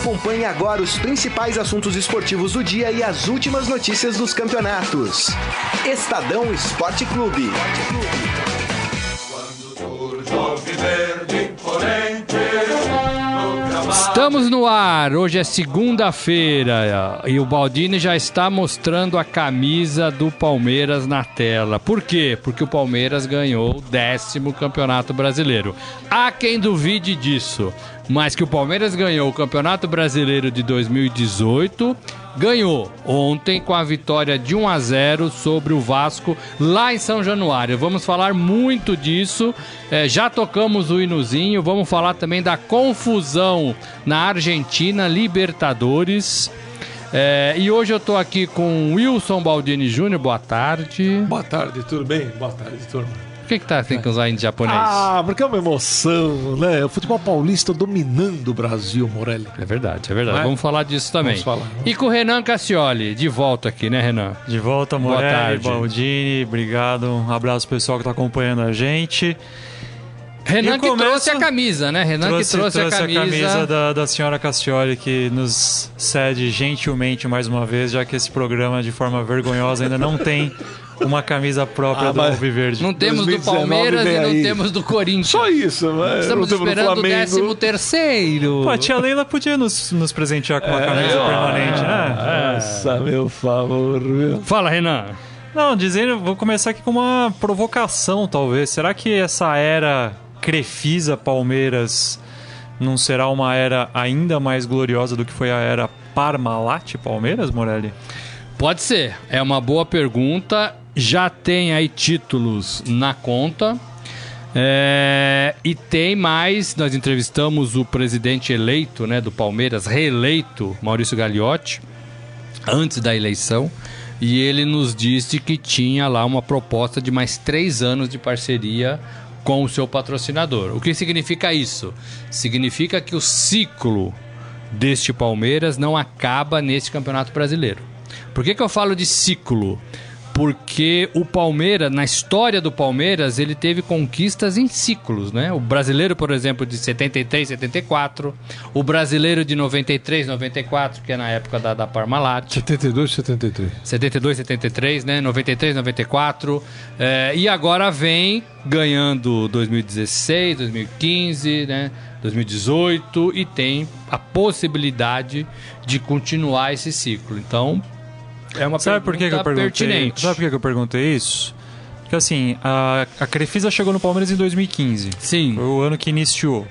Acompanhe agora os principais assuntos esportivos do dia e as últimas notícias dos campeonatos. Estadão Esporte Clube. Estamos no ar, hoje é segunda-feira e o Baldini já está mostrando a camisa do Palmeiras na tela. Por quê? Porque o Palmeiras ganhou o décimo campeonato brasileiro. Há quem duvide disso, mas que o Palmeiras ganhou o campeonato brasileiro de 2018 ganhou ontem com a vitória de 1 a 0 sobre o Vasco lá em São Januário. Vamos falar muito disso. É, já tocamos o hinozinho. Vamos falar também da confusão na Argentina, Libertadores. É, e hoje eu tô aqui com Wilson Baldini Júnior. Boa tarde. Boa tarde, tudo bem? Boa tarde, turma que que tá, tem que usar em japonês? Ah, porque é uma emoção, né? O futebol paulista dominando o Brasil, Morelli. É verdade, é verdade. É? Vamos falar disso também. Vamos falar. E com o Renan Cassioli, de volta aqui, né, Renan? De volta, Morelli, Boa tarde. Baldini, obrigado. Um abraço pessoal que tá acompanhando a gente. Renan que começo, trouxe a camisa, né? Renan trouxe, que trouxe, trouxe a camisa, a camisa da, da senhora Castioli, que nos cede gentilmente mais uma vez, já que esse programa, de forma vergonhosa, ainda não tem uma camisa própria ah, do Alviverde. Não temos do Palmeiras e não temos do Corinthians. Só isso, mas Estamos esperando o décimo terceiro. Pô, a tia Leila podia nos, nos presentear com uma é, camisa é, permanente, né? Nossa, meu favor, viu? Fala, Renan. Não, dizendo, vou começar aqui com uma provocação, talvez. Será que essa era Crefisa Palmeiras não será uma era ainda mais gloriosa do que foi a era Parmalat Palmeiras, Morelli? Pode ser. É uma boa pergunta já tem aí títulos na conta. É, e tem mais, nós entrevistamos o presidente eleito né, do Palmeiras, reeleito, Maurício Gagliotti, antes da eleição, e ele nos disse que tinha lá uma proposta de mais três anos de parceria com o seu patrocinador. O que significa isso? Significa que o ciclo deste Palmeiras não acaba neste Campeonato Brasileiro. Por que, que eu falo de ciclo? Porque o Palmeiras, na história do Palmeiras, ele teve conquistas em ciclos, né? O brasileiro, por exemplo, de 73, 74, o brasileiro de 93, 94, que é na época da, da Parmalat. 72, 73. 72, 73, né? 93, 94. É, e agora vem ganhando 2016, 2015, né? 2018 e tem a possibilidade de continuar esse ciclo. Então, é uma Sabe por que, que eu perguntei? Pertinente. Sabe por que, eu perguntei isso? Porque assim, a, a Crefisa chegou no Palmeiras em 2015. Sim. Foi o ano que iniciou.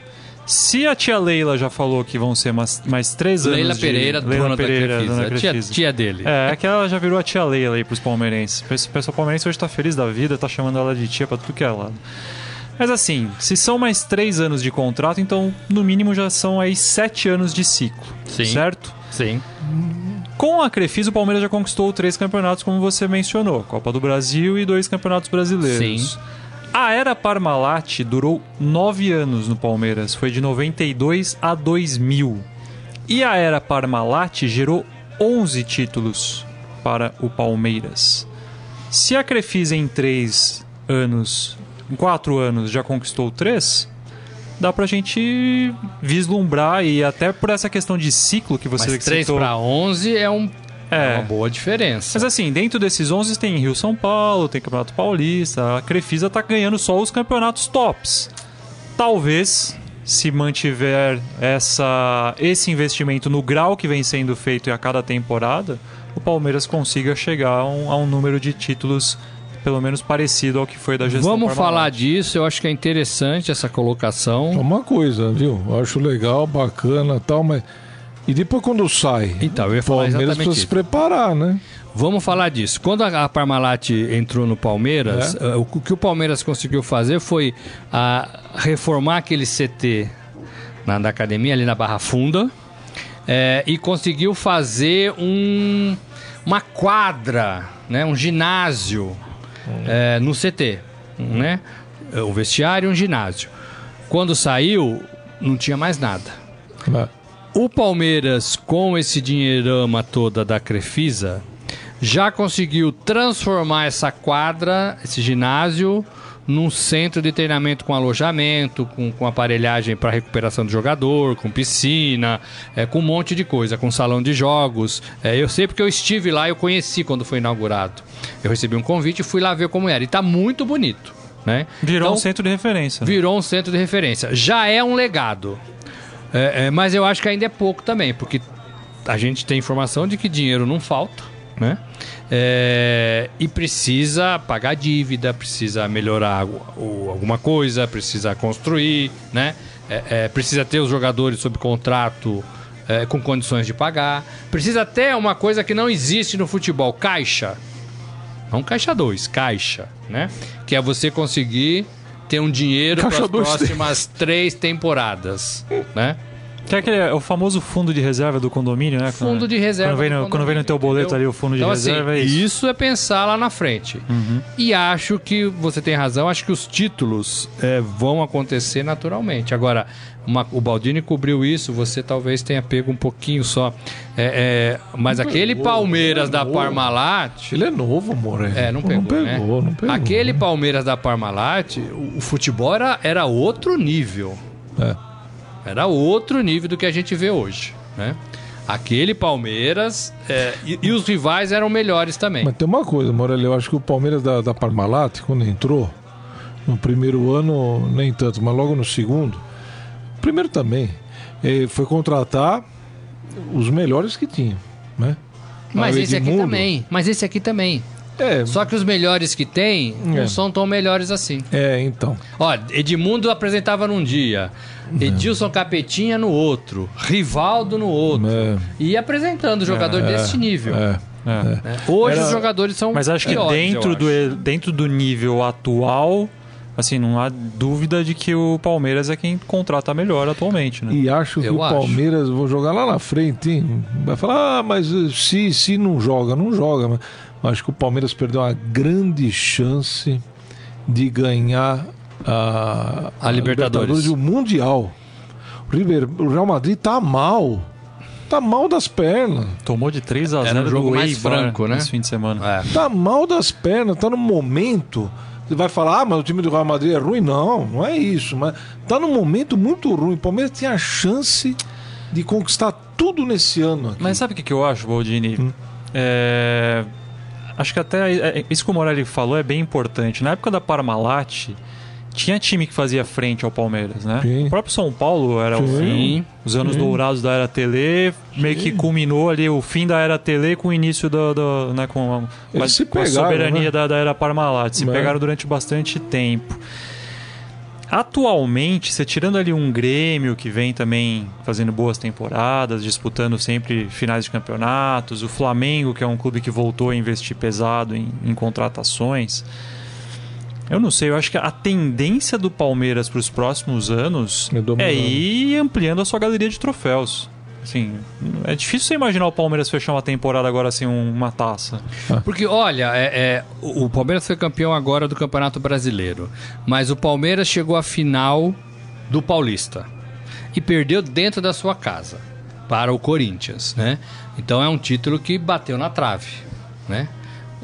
Se a tia Leila já falou que vão ser mais, mais três anos. Leila Pereira, de, Leila Pereira, da Crefisa. Tia, tia, dele. É, é que ela já virou a tia Leila aí pros palmeirenses. O pessoal palmeirense hoje tá feliz da vida, tá chamando ela de tia pra tudo que é lado. Mas assim, se são mais três anos de contrato, então no mínimo já são aí sete anos de ciclo. Sim. Certo? Sim. Com a Crefisa, o Palmeiras já conquistou três campeonatos, como você mencionou: Copa do Brasil e dois campeonatos brasileiros. Sim. A era Parmalat durou nove anos no Palmeiras, foi de 92 a 2000. E a era Parmalat gerou 11 títulos para o Palmeiras. Se a Crefisa em três anos, em quatro anos já conquistou três, dá pra gente vislumbrar e até por essa questão de ciclo que você Mas 3 para 11 é um é. uma boa diferença. Mas assim, dentro desses 11 tem Rio São Paulo, tem Campeonato Paulista, a Crefisa tá ganhando só os campeonatos tops. Talvez se mantiver essa, esse investimento no grau que vem sendo feito a cada temporada, o Palmeiras consiga chegar a um, a um número de títulos pelo menos parecido ao que foi da gestão Vamos falar disso, eu acho que é interessante essa colocação. Uma coisa, viu? Eu acho legal, bacana tal, mas. E depois quando sai? Então, eu ia falar Palmeiras precisa se preparar, né? Vamos falar disso. Quando a Parmalat entrou no Palmeiras, é. Eh, o que o Palmeiras conseguiu fazer foi a, reformar aquele CT na, da academia, ali na Barra Funda, é, e conseguiu fazer um, uma quadra, né, um ginásio é, no CT, né? Um vestiário e um ginásio. Quando saiu, não tinha mais nada. É. O Palmeiras, com esse dinheirama toda da Crefisa, já conseguiu transformar essa quadra, esse ginásio, num centro de treinamento com alojamento, com, com aparelhagem para recuperação do jogador, com piscina, é, com um monte de coisa, com salão de jogos. É, eu sei porque eu estive lá, eu conheci quando foi inaugurado. Eu recebi um convite e fui lá ver como era. E tá muito bonito. Né? Virou Então, um centro de referência. né? Virou um centro de referência. Já é um legado. É, é, mas eu acho que ainda é pouco também, porque a gente tem informação de que dinheiro não falta, né? É, e precisa pagar dívida, precisa melhorar o- alguma coisa, precisa construir, né? É, é, precisa ter os jogadores sob contrato é, com condições de pagar. Precisa ter uma coisa que não existe no futebol, caixa. Não caixa 2, caixa, né? Que é você conseguir ter um dinheiro para as próximas três temporadas, né? Que é aquele, é o famoso fundo de reserva do condomínio, né? Fundo de reserva. Quando vem no, do quando vem no teu boleto entendeu? ali o fundo de Então, reserva, assim, é isso. Uhum. isso é pensar lá na frente. E acho que você tem razão, acho que os títulos é, vão acontecer naturalmente. Agora, uma- o Baldini cobriu isso, você talvez tenha pego um pouquinho só. É, é, mas aquele pegou, Palmeiras não da pegou. Parmalat. Ele é novo, Moré. É, não pegou, não pegou, né? não pegou. Aquele Palmeiras da Parmalat, o, o futebol era, era outro nível. É. Era outro nível do que a gente vê hoje, né? Aquele Palmeiras é, e, e os rivais eram melhores também. Mas tem uma coisa, Morelli, eu acho que o Palmeiras da, da Parmalat, quando entrou, no primeiro ano nem tanto, mas logo no segundo, primeiro também, eh, foi contratar os melhores que tinha, né? Mas esse aqui também. Mas esse aqui também. É, Só que os melhores que tem não É. são tão melhores assim. é, então. Ó, Edmundo apresentava num dia, Edilson Capetinha no outro, Rivaldo no outro. É. E ia apresentando jogador desse nível. É. É. Hoje Era- os jogadores são Mas acho que piores, dentro do, acho. dentro do nível atual, assim, não há dúvida de que o Palmeiras é quem contrata melhor atualmente, né? E acho que Eu o acho. Palmeiras, vou jogar lá na frente, hein? vai falar, ah, mas eh, se, se não joga, não joga. Mas acho que o Palmeiras perdeu uma grande chance de ganhar a, A Libertadores. e o Mundial. O, River, o Real Madrid tá mal. Tá mal das pernas. Tomou de 3 a 0 Era um jogo mais Eibar franco, né? Nesse fim de semana. É. Tá mal das pernas, tá no momento. Você vai falar, ah, mas o time do Real Madrid é ruim? Não, não é isso. Mas tá num momento muito ruim. O Palmeiras tinha a chance de conquistar tudo nesse ano. Aqui. Mas sabe o que, que eu acho, Baldini? Hum. É, Acho que até é, isso que o Morelli falou é bem importante. Na época da Parmalat, tinha time que fazia frente ao Palmeiras, né? Sim. O próprio São Paulo era o Sim. fim. Os anos Sim. dourados da era Tele, meio que culminou ali o fim da era Tele com o início da, da- né, com, a, com a- Eles se com a pegaram, soberania né? da, da era Parmalat. Se Né? pegaram durante bastante tempo. Atualmente, você tirando ali um Grêmio que vem também fazendo boas temporadas, disputando sempre finais de campeonatos, o Flamengo, que é um clube que voltou a investir pesado em, em contratações. Eu não sei, eu acho que a tendência do Palmeiras para os próximos anos É ir ampliando a sua galeria de troféus. Assim, é difícil você imaginar o Palmeiras fechar uma temporada agora sem um- uma taça. Porque, olha, é, é, o o Palmeiras foi campeão agora do Campeonato Brasileiro. Mas o Palmeiras chegou à final do Paulista. E perdeu dentro da sua casa. Para o Corinthians, né? Então é um título que bateu na trave, né?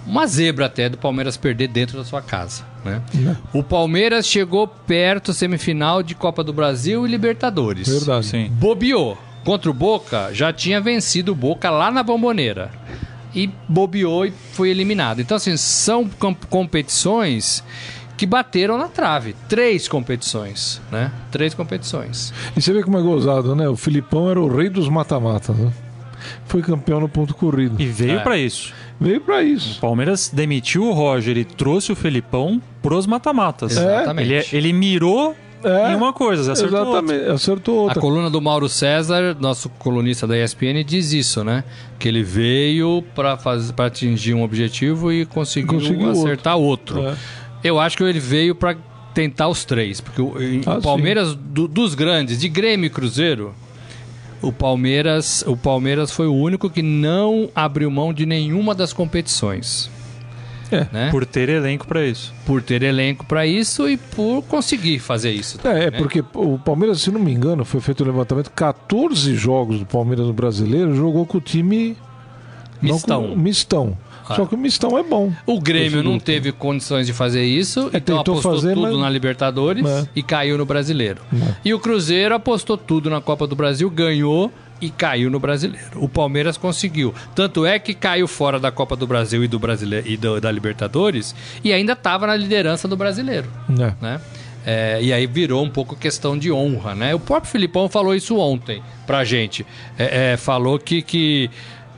Uma zebra até do Palmeiras perder dentro da sua casa, né? O Palmeiras chegou perto semifinal de Copa do Brasil e Libertadores. Verdade. Sim. Bobeou. Contra o Boca, já tinha vencido o Boca lá na Bomboneira. E bobeou e foi eliminado. Então, assim, são com- competições que bateram na trave. Três competições, né? Três competições. E você vê como é gozado, né? O Filipão era o rei dos mata-matas, né? Foi campeão no ponto corrido. E veio É. para isso. Veio pra O isso. Palmeiras demitiu o Roger e trouxe o Felipão pros mata-matas. Exatamente. Ele, ele mirou É, em uma coisa, acertou outra. Exatamente, acertou A outra. coluna do Mauro César, nosso colunista da ESPN, diz isso, né? Que ele veio para atingir um objetivo e conseguiu, Conseguiu outro. acertar outro. É. Eu acho que ele veio para tentar os três, porque o, Ah, o Palmeiras do- dos grandes, de Grêmio e Cruzeiro, o Palmeiras, o Palmeiras foi o único que não abriu mão de nenhuma das competições, É. né? Por ter elenco para isso. Por ter elenco para isso e por conseguir fazer isso. É, é né? porque o Palmeiras, se não me engano, foi feito o levantamento, 14 jogos do Palmeiras no Brasileiro jogou com o time não Mistão. com- mistão. Ah. Só que o mistão é bom. O Grêmio não teve condições de fazer isso, é, então apostou fazer, tudo mas... na Libertadores é. e caiu no Brasileiro. É. E o Cruzeiro apostou tudo na Copa do Brasil, ganhou e caiu no Brasileiro. O Palmeiras conseguiu. Tanto é que caiu fora da Copa do Brasil e do Brasileiro e do, da Libertadores e ainda estava na liderança do Brasileiro. É. Né? É, e aí virou um pouco questão de honra, né? O próprio Filipão falou isso ontem pra gente. É, é, falou que, que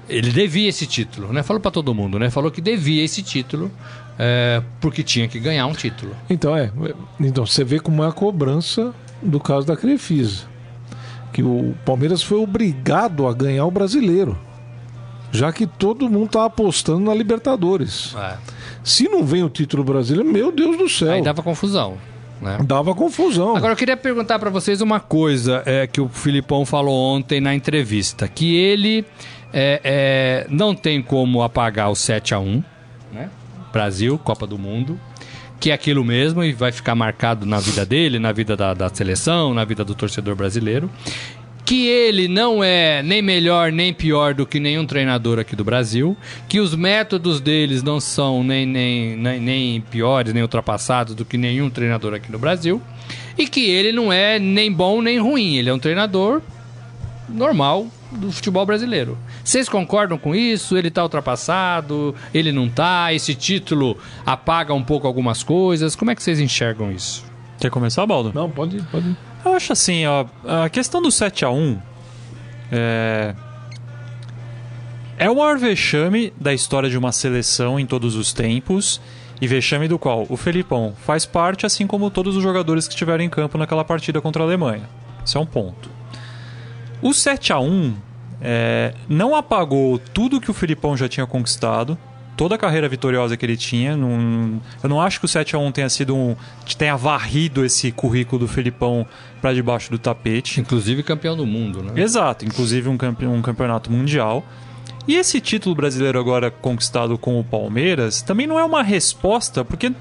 ele devia esse título, né? Falou para todo mundo, né? Falou que devia esse título é, porque tinha que ganhar um título. Então é, então você vê como é a cobrança do caso da Crefisa, que o Palmeiras foi obrigado a ganhar o brasileiro, já que todo mundo tá apostando na Libertadores. É. Se não vem o título brasileiro, meu Deus do céu. Aí dava confusão. Né? Dava confusão. Agora eu queria perguntar para vocês uma coisa é, que o Filipão falou ontem na entrevista, que ele é, é, não tem como apagar o 7 a 1 né? Brasil, Copa do Mundo, que é aquilo mesmo e vai ficar marcado na vida dele, na vida da, da seleção, na vida do torcedor brasileiro que ele não é nem melhor nem pior do que nenhum treinador aqui do Brasil, que os métodos deles não são nem, nem, nem, nem piores, nem ultrapassados do que nenhum treinador aqui no Brasil, e que ele não é nem bom nem ruim, ele é um treinador normal do futebol brasileiro. Vocês concordam com isso? Ele está ultrapassado? Ele não está? Esse título apaga um pouco algumas coisas? Como é que vocês enxergam isso? Quer começar, Baldo? Não, pode, pode. Eu acho assim, ó, a questão do 7 a 1 é é o maior vexame da história de uma seleção em todos os tempos e vexame do qual o Felipão faz parte, assim como todos os jogadores que estiveram em campo naquela partida contra a Alemanha. Esse é um ponto. O 7 a 1 é, não apagou tudo que o Felipão já tinha conquistado, toda a carreira vitoriosa que ele tinha. Num, eu não acho que o 7 a 1 tenha sido um. tenha varrido esse currículo do Felipão para debaixo do tapete. Inclusive campeão do mundo, né? Exato, inclusive um, campe, um campeonato mundial. E esse título brasileiro agora conquistado com o Palmeiras também não é uma resposta, porque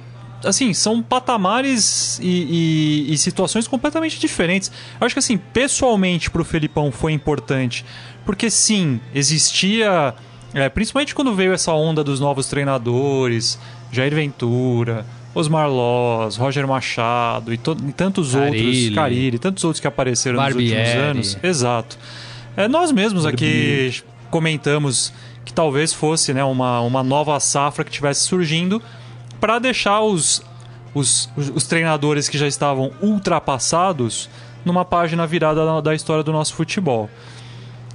assim, são patamares e, e, e, situações completamente diferentes. Eu acho que assim, pessoalmente pro Felipão foi importante, porque sim, existia é, principalmente quando veio essa onda dos novos treinadores, Jair Ventura, Osmar Loz, Roger Machado e, e tantos Carilli. outros, Carilli, tantos outros que apareceram Barbieri. nos últimos anos. Exato. É, nós mesmos Barbieri. aqui comentamos que talvez fosse né, uma, uma nova safra que estivesse surgindo para deixar os, os, os, treinadores que já estavam ultrapassados numa página virada da, história do nosso futebol.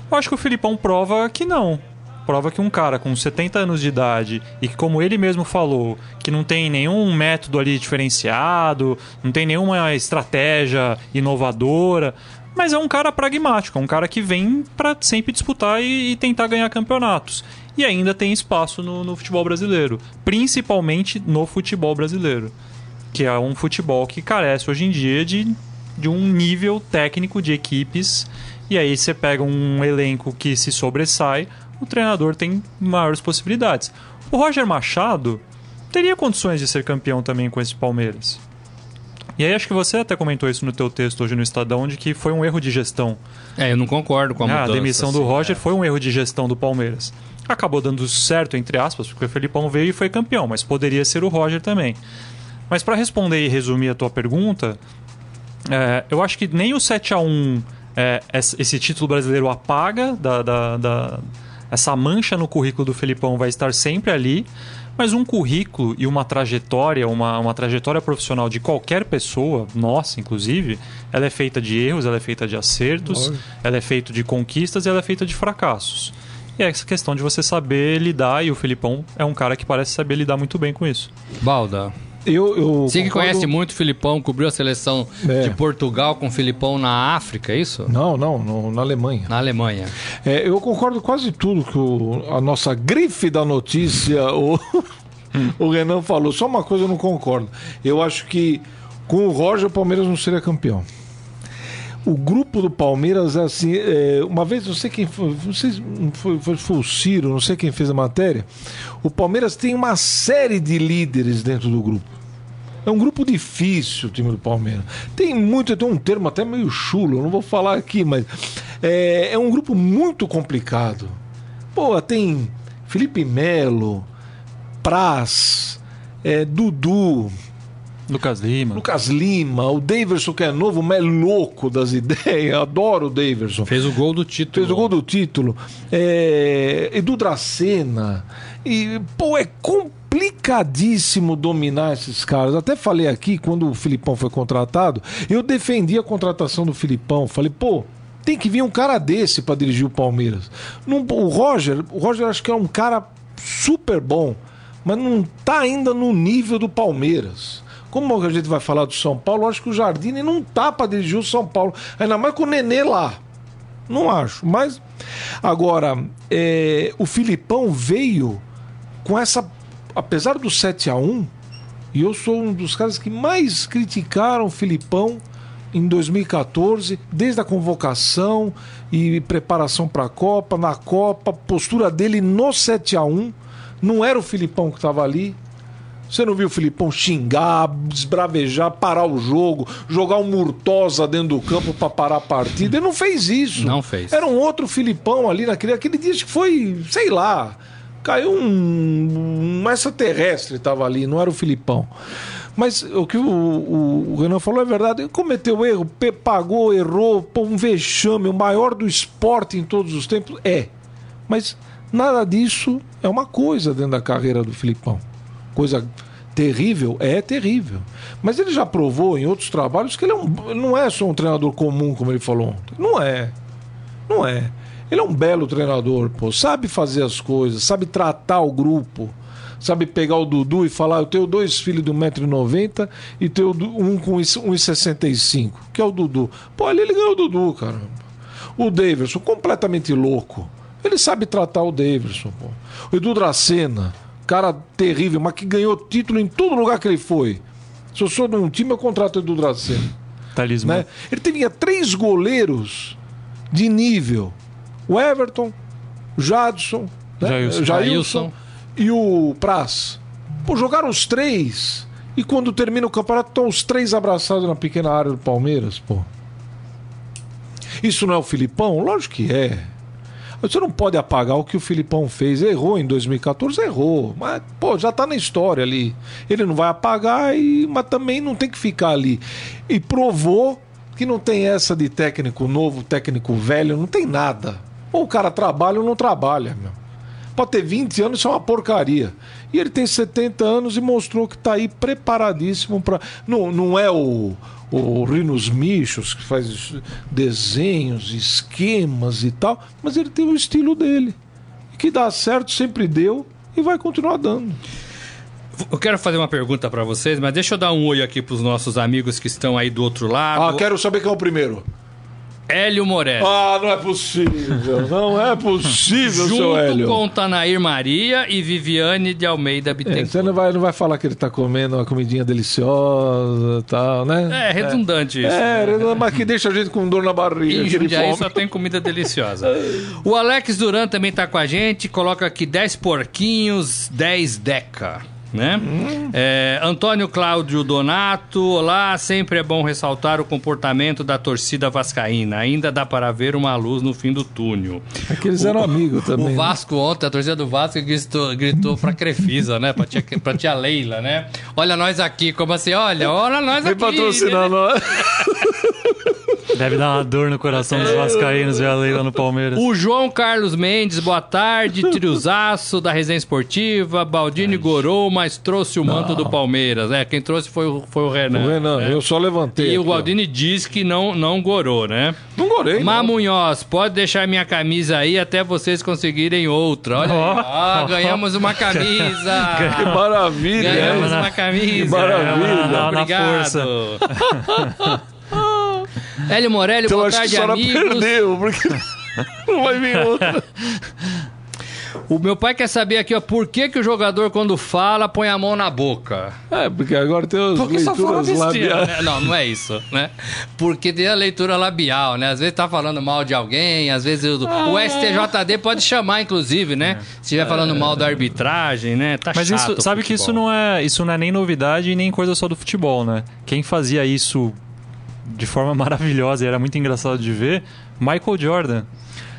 Eu acho que o Filipão prova que não prova que um cara com 70 anos de idade e que, como ele mesmo falou, que não tem nenhum método ali diferenciado, não tem nenhuma estratégia inovadora, mas é um cara pragmático, é um cara que vem para sempre disputar e, e, tentar ganhar campeonatos. E ainda tem espaço no, no futebol brasileiro, principalmente no futebol brasileiro, que é um futebol que carece hoje em dia de, de um nível técnico de equipes. E aí você pega um elenco que se sobressai, o treinador tem maiores possibilidades. O Roger Machado teria condições de ser campeão também com esse Palmeiras. E aí acho que você até comentou isso no teu texto hoje no Estadão, de que foi um erro de gestão. É, eu não concordo com a mudança. Ah, a demissão assim, do Roger é. foi um erro de gestão do Palmeiras. Acabou dando certo, entre aspas, porque o Felipão veio e foi campeão, mas poderia ser o Roger também. Mas para responder e resumir a tua pergunta, é, eu acho que nem o 7 a 1 é, esse título brasileiro apaga da, da, da essa mancha no currículo do Felipão vai estar sempre ali, mas um currículo e uma trajetória, uma, uma trajetória profissional de qualquer pessoa, nossa inclusive, ela é feita de erros, ela é feita de acertos, Oi. ela é feita de conquistas e ela é feita de fracassos. E é essa questão de você saber lidar, e o Felipão é um cara que parece saber lidar muito bem com isso. Balda, eu, eu Você que conhece muito o Filipão, cobriu a seleção é. de Portugal com o Filipão na África, é isso? Não, não, no, na Alemanha. Na Alemanha. É, eu concordo quase tudo que o, a nossa grife da notícia, o, o Renan falou. Só uma coisa eu não concordo. Eu acho que com o Roger o Palmeiras não seria campeão. O grupo do Palmeiras, assim, é, uma vez, não sei quem foi, não sei, foi, foi, foi o Ciro, não sei quem fez a matéria. O Palmeiras tem uma série de líderes dentro do grupo. É um grupo difícil o time do Palmeiras. Tem muito, tem um termo até meio chulo, não vou falar aqui, mas é, é um grupo muito complicado. Pô, tem Felipe Melo, Praz, é, Dudu, Lucas Lima. Lucas Lima, o Daverson que é novo, mas é louco das ideias, adoro o Daverson. Fez o gol do título. Fez o gol do título. É, Edu Dracena. E, pô, é complicadíssimo dominar esses caras. Até falei aqui, quando o Filipão foi contratado, eu defendi a contratação do Filipão. Falei, pô, tem que vir um cara desse para dirigir o Palmeiras. Não, o Roger, o Roger acho que é um cara super bom, mas não tá ainda no nível do Palmeiras. Como a gente vai falar do São Paulo, acho que o Jardine não tá para dirigir o São Paulo. Ainda mais com o Nenê lá. Não acho. Mas, agora, é, o Filipão veio com essa. Apesar do 7 a 1 e eu sou um dos caras que mais criticaram o Filipão em 2014, desde a convocação e preparação para a Copa, na Copa, postura dele no 7 a 1 não era o Filipão que estava ali. Você não viu o Filipão xingar, desbravejar, parar o jogo, jogar um Murtosa dentro do campo para parar a partida? Ele não fez isso. Não fez. Era um outro Filipão ali naquele aquele dia que foi, sei lá, caiu um, um extraterrestre estava ali, não era o Filipão. Mas o que o, o, o, Renan falou é verdade. Ele cometeu erro, pagou, errou, pô, um vexame, o maior do esporte em todos os tempos. É. Mas nada disso é uma coisa dentro da carreira do Filipão coisa terrível? É terrível. Mas ele já provou em outros trabalhos que ele é um, não é só um treinador comum, como ele falou ontem. Não é. Não é. Ele é um belo treinador, pô. Sabe fazer as coisas, sabe tratar o grupo. Sabe pegar o Dudu e falar: Eu tenho dois filhos de 1,90m e tenho um com 1,65m, que é o Dudu. Pô, ali ele ganhou o Dudu, caramba. O Davidson, completamente louco. Ele sabe tratar o Davidson, pô. O Edu Dracena cara terrível, mas que ganhou título em todo lugar que ele foi. Se eu sou de um time, eu contrato o Edu Dracena. Talismã. Né? Ele tinha três goleiros de nível: o Everton, o Jadson, né? Jailson. Jailson e o Praz. Pô, jogaram os três. E quando termina o campeonato, estão os três abraçados na pequena área do Palmeiras, pô. Isso não é o Filipão? Lógico que é. Você não pode apagar o que o Filipão fez. Errou em 2014, errou. Mas, pô, já tá na história ali. Ele não vai apagar, e, mas também não tem que ficar ali. E provou que não tem essa de técnico novo, técnico velho, não tem nada. Ou o cara trabalha ou não trabalha, meu. Pode ter 20 anos, isso é uma porcaria. E ele tem 70 anos e mostrou que está aí preparadíssimo para. Não, não é o, o Rinos Michos, que faz desenhos, esquemas e tal, mas ele tem o estilo dele. Que dá certo, sempre deu e vai continuar dando. Eu quero fazer uma pergunta para vocês, mas deixa eu dar um oi aqui para os nossos amigos que estão aí do outro lado. Ah, quero saber quem é o primeiro. Hélio Morelli. Ah, não é possível. Não é possível, Junto seu Hélio. com Tanair Maria e Viviane de Almeida Bittencourt. É, você não vai, não vai falar que ele tá comendo uma comidinha deliciosa e tal, né? É, redundante é. isso. É, né? mas que deixa a gente com dor na barriga. Em Jundiaí só tem comida deliciosa. o Alex Duran também tá com a gente. Coloca aqui 10 porquinhos, 10 deca né? Hum. É, Antônio Cláudio Donato, olá, sempre é bom ressaltar o comportamento da torcida vascaína. Ainda dá para ver uma luz no fim do túnel. É que eles eram amigos também. O né? Vasco né? ontem, a torcida do Vasco gritou, gritou pra Crefisa, né? Pra tia, pra tia Leila, né? Olha nós aqui, como assim? Olha, olha nós Vem aqui. Vem patrocinar nós. Deve dar uma dor no coração dos vascaínos ver a Leila no Palmeiras. O João Carlos Mendes, boa tarde. Triozaço da Resenha Esportiva. Baldini gorou, mas trouxe o manto não. do Palmeiras. É, quem trouxe foi o, foi o Renan. O Renan, né? eu só levantei. E aqui, o Baldini ó. disse que não, não gorou, né? Não gorei. Mamunhoz, pode deixar minha camisa aí até vocês conseguirem outra. Olha oh. aí. Ah, ganhamos uma camisa. que maravilha. Ganhamos uma camisa. Que maravilha. Na, Obrigado. Na Hélio Morelli, então, boa acho tarde, que só amigos. perdeu, porque não vai vir outra. O meu pai quer saber aqui, ó, por que, que o jogador, quando fala, põe a mão na boca? É, porque agora tem as porque leituras labiais. Né? Não, não é isso, né? Porque tem a leitura labial, né? Às vezes tá falando mal de alguém, às vezes o, ah, o STJD pode chamar, inclusive, né? É. Se estiver falando mal da arbitragem, né? Tá Mas chato isso, sabe que isso não, é, isso não é nem novidade e nem coisa só do futebol, né? Quem fazia isso de forma maravilhosa e era muito engraçado de ver, Michael Jordan.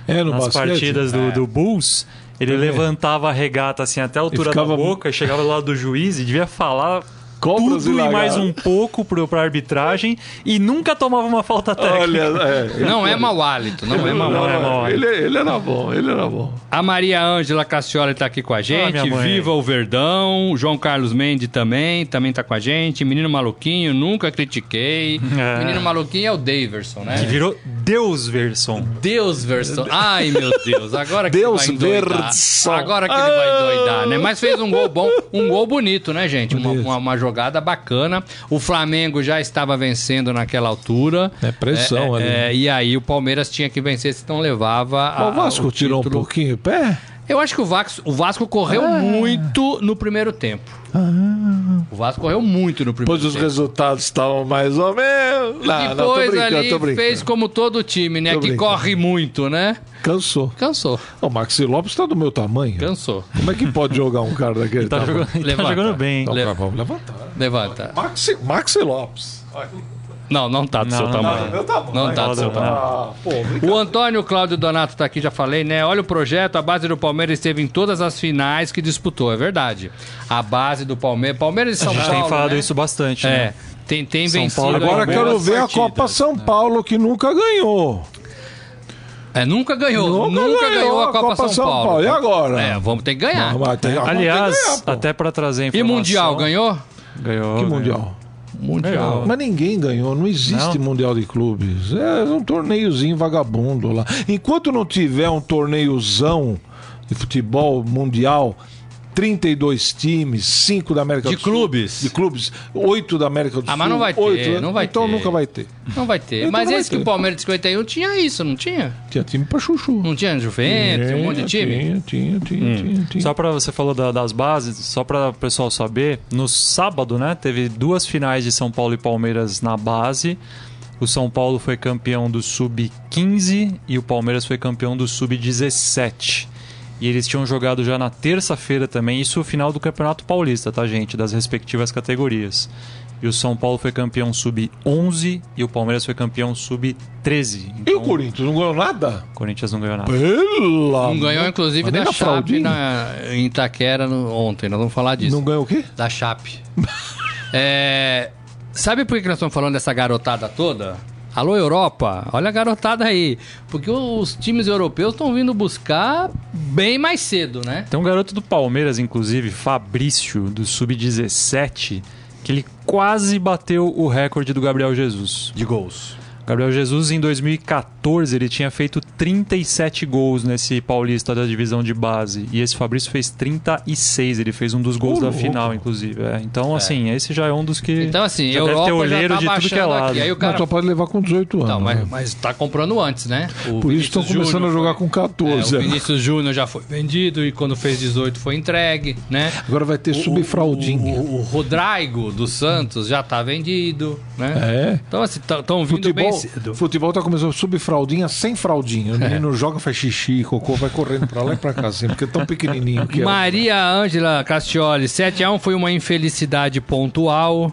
É, no nas basquete? partidas do, é. do Bulls Ele levantava a regata assim até a altura ficava- da boca, chegava do lado do juiz e devia falar Cobras tudo e e mais um pouco pro, pra arbitragem e nunca tomava uma falta técnica. Olha, é, Não é mau hálito, não é mau Não é hálito. mau ele, ele era bom, ele era bom. A Maria Ângela Cassioli tá aqui com a gente. minha mãe. Viva o Verdão. O João Carlos Mendes também, também tá com a gente. Menino Maluquinho, nunca critiquei. É. Menino Maluquinho é o Daverson, né? Que virou Deus Verson. Deus Verson. Ai, meu Deus. Agora que Deus ele vai endoidar. Verson. Agora que ele vai doidar, né? Mas fez um gol bom, um gol bonito, né, gente? Uma, uma, uma jogada bacana. O Flamengo já estava vencendo naquela altura. É pressão ali. é, e aí o Palmeiras tinha que vencer, senão levava a, o Vasco o tirou um pouquinho o pé. Eu acho que o Vasco, o Vasco correu Ah. muito no primeiro tempo. O Vasco correu muito no primeiro Depois os tempo. resultados estavam mais ou menos. Não, não, tô Depois brincando, ali tô brincando. fez como todo time, né? Tô que brincando. corre muito, né? Cansou. Cansou, O Maxi Lopes tá do meu tamanho. cansou. Como é que pode jogar um cara daquele Tá tamanho? jogando, ele tá jogando bem. Não, Le- pra- vamos levantar. Levanta. Maxi, Maxi Lopes. Não, não tá do Não, seu não, tamanho. meu tamanho. Não tá do seu tamanho. Ah, pô. O Antônio Cláudio Donato tá aqui, já falei, né? Olha o projeto, a base do Palmeiras esteve em todas as finais que disputou, é verdade. A base do Palmeiras, Palmeiras e São A gente Paulo, tem falado né? isso bastante, É, né? tem, tem São vencido. Paulo Agora quero ver a partidas. Copa São Paulo, que nunca ganhou. É, nunca ganhou. Nunca Nunca, ganhou ganhou a a Copa, Copa São, São Paulo. Paulo. E agora? É, vamos ter que ganhar. Não, agora Aliás, tem que ganhar, até pra trazer E informação... Mundial, ganhou? Ganhou. Que ganhou. mundial? Mundial. Mas ninguém ganhou, não existe Não? Mundial de Clubes. É um torneiozinho vagabundo lá. Enquanto não tiver um torneiozão de futebol mundial, 32 times, 5 da América De do Sul. clubes? De clubes, 8 da América do Ah, Sul. mas não vai ter, oito, não vai então ter. nunca vai ter. Não vai ter. Então Mas esse que ter. o Palmeiras de 51 tinha isso, não tinha? Tinha time pra chuchu. Não tinha Juventus, um monte de time? Tinha, tinha, tinha, tinha, tinha. Só pra você falou da- das bases, só para o pessoal saber, no sábado, né, teve duas finais de São Paulo e Palmeiras na base. O São Paulo foi campeão do sub-15 e o Palmeiras foi campeão do sub-17. E eles tinham jogado já na terça-feira também, isso o final do Campeonato Paulista, tá, gente? Das respectivas categorias. E o São Paulo foi campeão sub-11 e o Palmeiras foi campeão sub-13. E Então, o Corinthians não ganhou nada? o Corinthians não ganhou nada. Pela Não ganhou, inclusive, da Chape fraldinha? na, em Itaquera no- ontem. Nós vamos falar disso. Não ganhou o quê? Da Chape. É, sabe por que nós estamos falando dessa garotada toda? Alô, Europa, olha a garotada aí. Porque os times europeus estão vindo buscar bem mais cedo, né? Tem um garoto do Palmeiras, inclusive, Fabrício, do Sub-17, que ele quase bateu o recorde do Gabriel Jesus. De gols. Gabriel Jesus, em 2014, ele tinha feito 37 gols nesse Paulista da divisão de base. E esse Fabrício fez 36. Ele fez um dos gols Ô, da final, inclusive. É, então, assim, esse já é um dos que. Então, assim, já Europa deve ter já olheiro tá de tudo que é baixando lado. aqui. Aí o Mas cara... só pode levar com 18 anos. Não, mas, né? mas tá comprando antes, né? O Por isso estão Vinícius começando a jogar foi- com 14. É, o Vinícius Júnior já foi vendido e quando fez 18 foi entregue, né? Agora vai ter subfraldinha. O, o, o Rodrigo do Santos já tá vendido, né? É. Então, assim, estão vindo bem Futebol, cedo. futebol tá começando subfraldinha sem fraldinha. O menino joga, faz xixi, cocô, vai correndo pra lá e pra cá, assim, porque é tão pequenininho que é. Maria Ângela Castioli, 7x1 foi uma infelicidade pontual.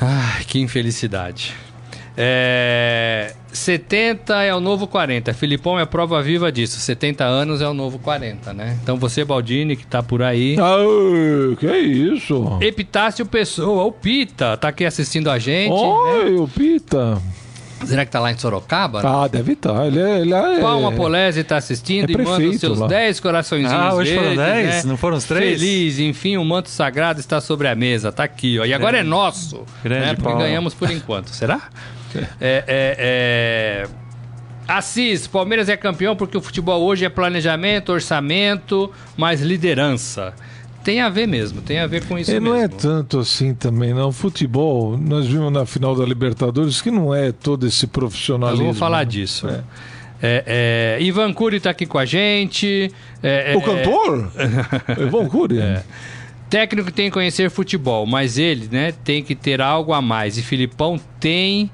Ai, que infelicidade. É, 70 é o novo 40. Filipão é prova viva disso. 70 anos é o novo 40, né? Então você, Baldini, que tá por aí. Ah, que isso? Epitácio Pessoa, o Pita, tá aqui assistindo a gente. né? Oi, o Pita. Será que tá lá em Sorocaba? Ah, deve estar. Ele é. Ele é Palma Polese tá assistindo é e manda os seus lá. 10 coraçõezinhos Ah, hoje foram verdes, 10? né? Não foram os três? Feliz, enfim, o manto sagrado está sobre a mesa, tá aqui, ó. E agora é nosso, Grande né? Porque Paulo. ganhamos por enquanto, será? É, é, é... Assis, Palmeiras é campeão porque o futebol hoje é planejamento, orçamento, mais liderança. Tem a ver mesmo, tem a ver com isso Ele mesmo. não é tanto assim também, não. Futebol, nós vimos na final da Libertadores que não é todo esse Nós profissionalismo. vamos falar né? disso. É, é, Ivan Cury tá aqui com a gente. É, O é, cantor? Ivan Cury? Técnico tem que conhecer futebol, mas ele né, tem que ter algo a mais. E Filipão tem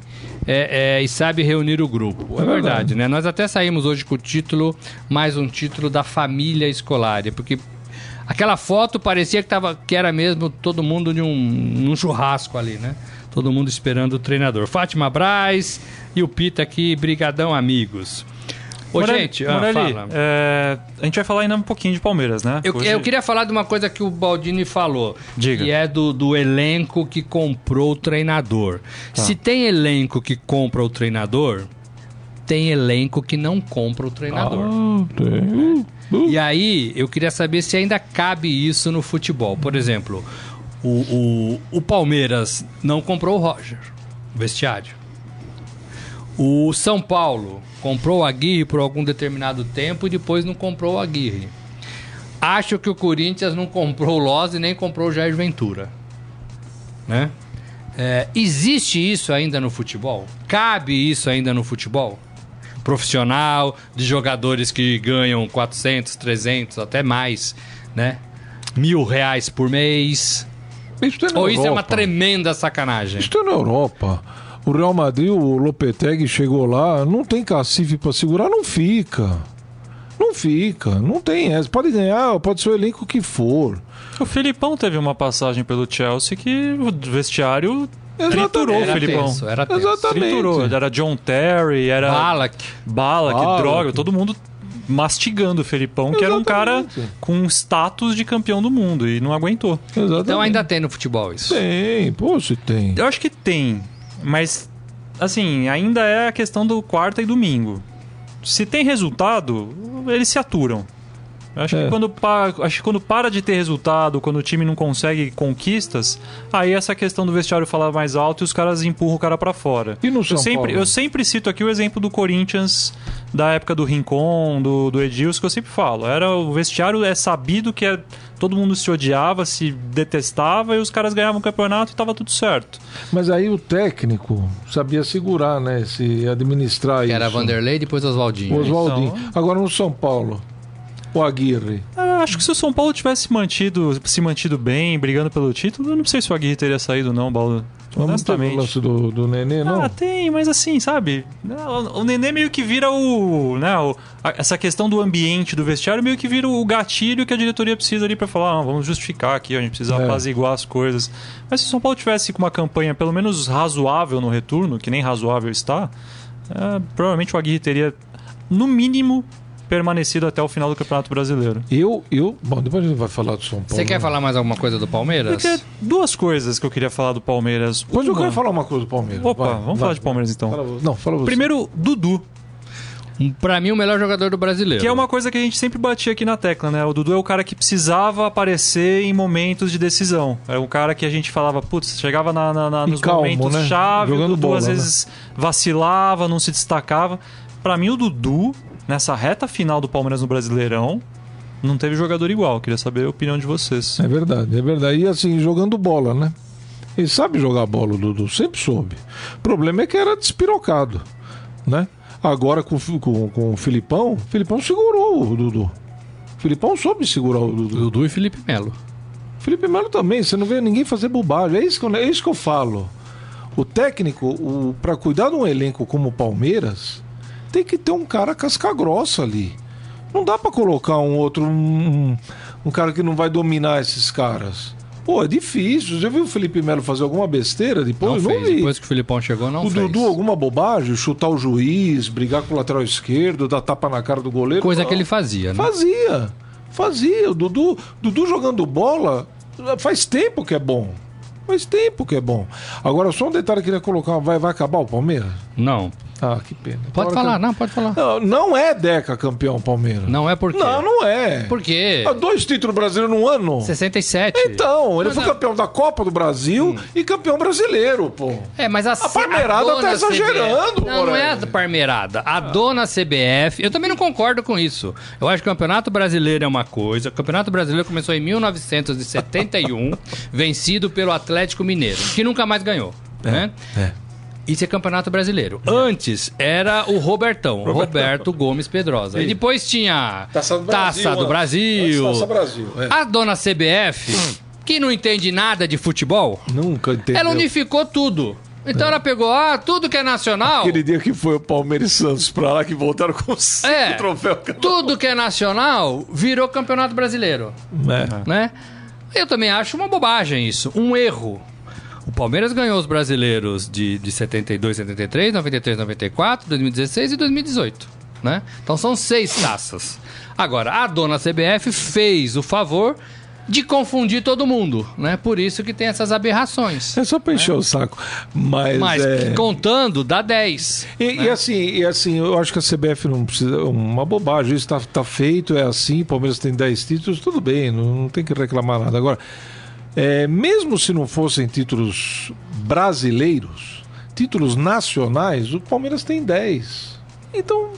é, é, e sabe reunir o grupo. É, É verdade, verdade. né? Nós até saímos hoje com o título, mais um título da família escolar. Porque aquela foto parecia que, tava, que era mesmo todo mundo de um, num churrasco ali, né? Todo mundo esperando o treinador. Fátima Braz e o Pita aqui, brigadão amigos. Ô, Morelli, gente, ah, Morelli, fala. é, a gente vai falar ainda um pouquinho de Palmeiras, né? Eu, Hoje- eu queria falar de uma coisa que o Baldini falou. Diga. Que é do, do elenco que comprou o treinador. Tá. Se tem elenco que compra o treinador, tem elenco que não compra o treinador. Ah, tem. E aí, eu queria saber se ainda cabe isso no futebol. Por exemplo, o, o, o Palmeiras não comprou o Roger, o vestiário. O São Paulo comprou o Aguirre por algum determinado tempo e depois não comprou o Aguirre. Acho que o Corinthians não comprou o Loz e nem comprou o Jair Ventura. Né? É, existe isso ainda no futebol? Cabe isso ainda no futebol? Profissional, de jogadores que ganham 400, 300, até mais, né? Mil reais por mês. Isso é Ou isso é uma Europa. tremenda sacanagem? Isso é na Europa. O Real Madrid, o Lopetegui chegou lá, não tem cacife pra segurar, não fica. Não fica, não tem essa. Pode ganhar, pode ser o elenco que for. O Filipão teve uma passagem pelo Chelsea que o vestiário Exatamente. triturou o Era Filipão. tenso, era tenso. Exatamente. Triturou. Era John Terry, era Balak. Bala, que Bala, droga, todo mundo mastigando o Felipão, que era um cara Exatamente. com status de campeão do mundo e não aguentou. Exatamente. Então ainda tem no futebol isso. tem, pô, se tem. Eu acho que tem, mas assim, ainda é a questão do quarta e domingo. Se tem resultado, eles se aturam. Eu acho, É. que quando pa- acho que quando para de ter resultado, quando o time não consegue conquistas, aí essa questão do vestiário falar mais alto e os caras empurram o cara pra fora. E no eu São sempre, Paulo? eu sempre cito aqui o exemplo do Corinthians da época do Rincon, do, do Edilson, que eu sempre falo. Era o vestiário é sabido que é, todo mundo se odiava, se detestava e os caras ganhavam o campeonato e tava tudo certo. Mas aí o técnico sabia segurar, né? Se administrar Que isso. era Vanderlei depois Oswaldinho. O Oswaldinho. Então- Agora no São Paulo, o Aguirre. Eu acho que se o São Paulo tivesse mantido, se mantido bem, brigando pelo título, eu não sei se o Aguirre teria saído, não, Baldo. Honestamente. lance do, do Nenê, não? Ah, tem, mas assim, sabe? O o Nenê meio que vira o. Né, o- a- essa questão do ambiente do vestiário meio que vira o gatilho que a diretoria precisa ali pra falar, ah, vamos justificar aqui, a gente precisa É. apaziguar as coisas. Mas se o São Paulo tivesse com uma campanha pelo menos razoável no retorno, que nem razoável está, é, provavelmente o Aguirre teria, no mínimo, permanecido até o final do Campeonato Brasileiro. Eu, eu. Bom, depois a gente vai falar do São Paulo. Você quer falar mais alguma coisa do Palmeiras? Porque duas coisas que eu queria falar do Palmeiras. Depois eu Uma- quero falar uma coisa do Palmeiras. Opa, Vai, vamos vai. falar de Palmeiras então. Fala você. não, fala você. Primeiro, Dudu, Pra mim, o melhor jogador do brasileiro. que é uma coisa que a gente sempre batia aqui na tecla, né? O Dudu é o cara que precisava aparecer em momentos de decisão. É um cara que a gente falava, putz, chegava na, na- na- nos calmo, momentos né? chave, o Jogando Dudu bola, às né? vezes vacilava, não se destacava. Pra mim, o Dudu, nessa reta final do Palmeiras no Brasileirão, não teve jogador igual. Queria saber a opinião de vocês. É verdade, é verdade. E assim, jogando bola, né? Ele sabe jogar bola, o Dudu, sempre soube. O problema é que era despirocado, né? Agora com, com, com o Filipão, o Filipão segurou o Dudu. O Filipão soube segurar o Dudu. Dudu e Felipe Melo. Felipe Melo também, você não vê ninguém fazer bobagem. É isso que eu, é isso que eu falo. O técnico, o, para cuidar de um elenco como o Palmeiras, tem que ter um cara casca grossa ali. Não dá pra colocar um outro, um, um cara que não vai dominar esses caras. Pô, é difícil. Já viu o Felipe Melo fazer alguma besteira depois? Não Não, fez. vi. Depois que o Filipão chegou, não o fez. Dudu, alguma bobagem, chutar o juiz, brigar com o lateral esquerdo, dar tapa na cara do goleiro. Coisa Não. que ele fazia, né? Fazia. Fazia. O Dudu, Dudu jogando bola faz tempo que é bom. Faz tempo que é bom. Agora, só um detalhe que eu queria colocar. Vai, vai acabar o Palmeiras? Não. Ah, que pena. Pode Agora falar, que- não, pode falar. Não, não é Deca campeão Palmeiras. Não é porque. Não, não é. Por quê? Ah, Dois títulos brasileiros num ano? 67. Então, ele Mas foi campeão da Copa do Brasil e campeão brasileiro, pô. É, mas a, A Parmeirada tá exagerando, CBF, Não, não é a. Parmeirada. A dona CBF. Eu também não concordo com isso. Eu acho que o Campeonato Brasileiro é uma coisa. O Campeonato Brasileiro começou em 1971, vencido pelo Atlético Mineiro, que nunca mais ganhou. né? é. Isso é Campeonato Brasileiro. Antes era o Robertão, Roberto Gomes Pedrosa. E depois tinha Taça do Brasil, Taça do. Brasil. Taça Brasil, é. A dona CBF, que não entende nada de futebol, Nunca entendeu. ela unificou tudo. Então ela pegou, ah, tudo que é nacional, Aquele dia que foi o Palmeiras e Santos pra lá, que voltaram com cinco É. troféus. tudo que é nacional virou campeonato brasileiro, É. né? Eu também acho uma bobagem isso, um erro. O Palmeiras ganhou os brasileiros de, de 72, 73, 93, 94, 2016 e 2018. né? Então são seis taças. Agora, a dona CBF fez o favor de confundir todo mundo, né? Por isso que tem essas aberrações. É só pra encher o saco. Mas, Mas é... contando, dá 10. E, né? e assim, e assim, eu acho que a CBF não precisa. Uma bobagem, isso tá, tá feito, é assim, o Palmeiras tem 10 títulos, tudo bem, não, não tem que reclamar nada. Agora, é, mesmo se não fossem títulos brasileiros, títulos nacionais, o Palmeiras tem 10. Então,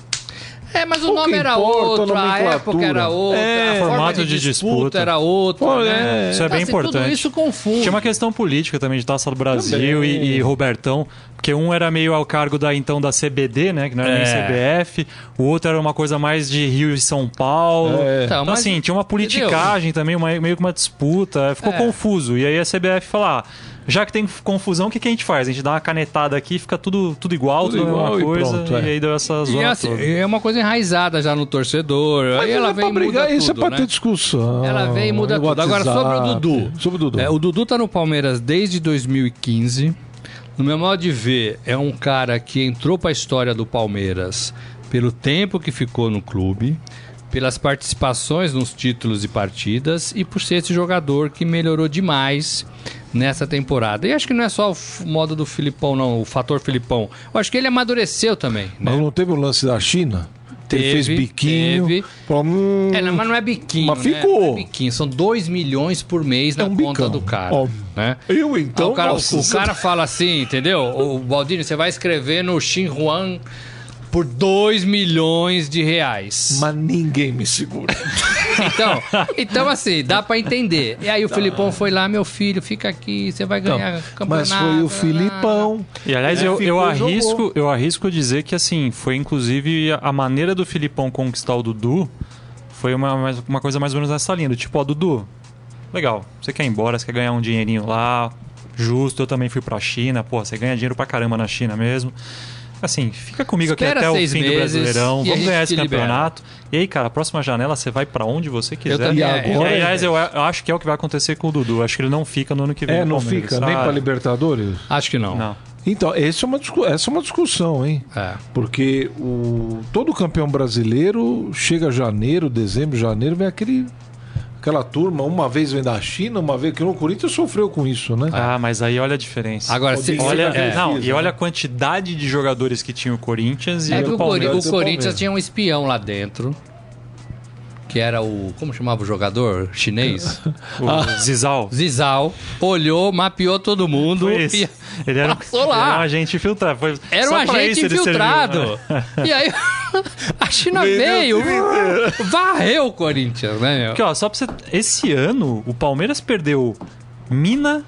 É, mas o Pouco nome era importa outro, a época era outra, É, a forma formato de de disputa, disputa. era outra, Pô, né? é. Isso é bem Assim, Tudo importante. isso confunde. Tinha uma questão política também de Taça do Brasil e, e Robertão, porque um era meio ao cargo da então da CBD, né, que não era nem É. CBF, o outro era uma coisa mais de Rio e São Paulo. É. Então, Então, mas- assim, tinha uma politicagem também, uma- meio que uma disputa, ficou É. confuso. E aí a CBF falou: ah, já que tem confusão, o que, que a gente faz? A gente dá uma canetada aqui, fica tudo, tudo igual, Tudo tudo, a igual mesma e coisa, pronto, é. e aí deu essa E zona assim, toda. é uma coisa enraizada já no torcedor. mas aí ela é vem pra e muda brigar, isso é tudo, pra né? ter discussão. Ela vem e muda tudo. Agora, sobre o. Dudu. Sobre o Dudu. É, o Dudu tá no Palmeiras desde 2015. No meu modo de ver, é um cara que entrou pra história do Palmeiras pelo tempo que ficou no clube, pelas participações nos títulos e partidas e por ser esse jogador que melhorou demais nessa temporada. E acho que não é só o modo do Filipão, não, o fator Filipão. Eu acho que ele amadureceu também. Né? Mas não teve o lance da China? ele Teve, fez biquinho. teve. Falou, hum, É, não, mas não é biquinho. Mas né? ficou. É biquinho. São 2 milhões por mês na É um conta bicão. do cara. Ó, né? Eu então. o cara, nossa, o cara fala assim, entendeu? O Baldini, você vai escrever no Xinhuan por 2 milhões de reais. Mas ninguém me segura. Então, então, assim, dá pra entender. E aí o Filipão foi lá, meu filho, fica aqui, você vai ganhar Não, campeonato. mas foi o Filipão. E aliás, É, eu, eu arrisco, jogou. eu arrisco dizer que assim, foi inclusive a maneira do Filipão conquistar o Dudu foi uma, uma coisa mais ou menos nessa linha. do Tipo, ó, Dudu, legal, você quer ir embora, você quer ganhar um dinheirinho lá, justo, eu também fui pra China, pô, você ganha dinheiro pra caramba na China mesmo. Assim, fica comigo Espera aqui até o fim do meses Brasileirão, e a vamos gente ganhar te esse libera. campeonato. E aí, cara, a próxima janela você vai pra onde você quiser. também, E agora, E, aliás, eu, eu acho que é o que vai acontecer com o Dudu. Acho que ele não fica no ano que vem. É, no não Palmeiras. fica nem Ah, pra Libertadores? Acho que não. Não. Então, essa é uma, discu- essa é uma discussão, hein? É. Porque o, todo campeão brasileiro chega janeiro, dezembro, janeiro, vem aquele, aquela turma, uma vez vem da China, uma vez que no Corinthians sofreu com isso, né? Ah, mas aí olha a diferença. Agora, O se, Olha, é, não, e olha a quantidade de jogadores que tinha o Corinthians e É o o, Palmeiras. o o Corinthians tinha um espião lá dentro. Que era o. Como chamava o jogador? Chinês? O Zizal. Zizal. Olhou, mapeou todo mundo. E Ele era, Passou ele lá. era um agente infiltrado. Foi era um agente ele infiltrado. E aí a China Vendeu veio, varreu o Corinthians, né, meu? Porque, ó, só pra você. Esse ano, o Palmeiras perdeu Mina,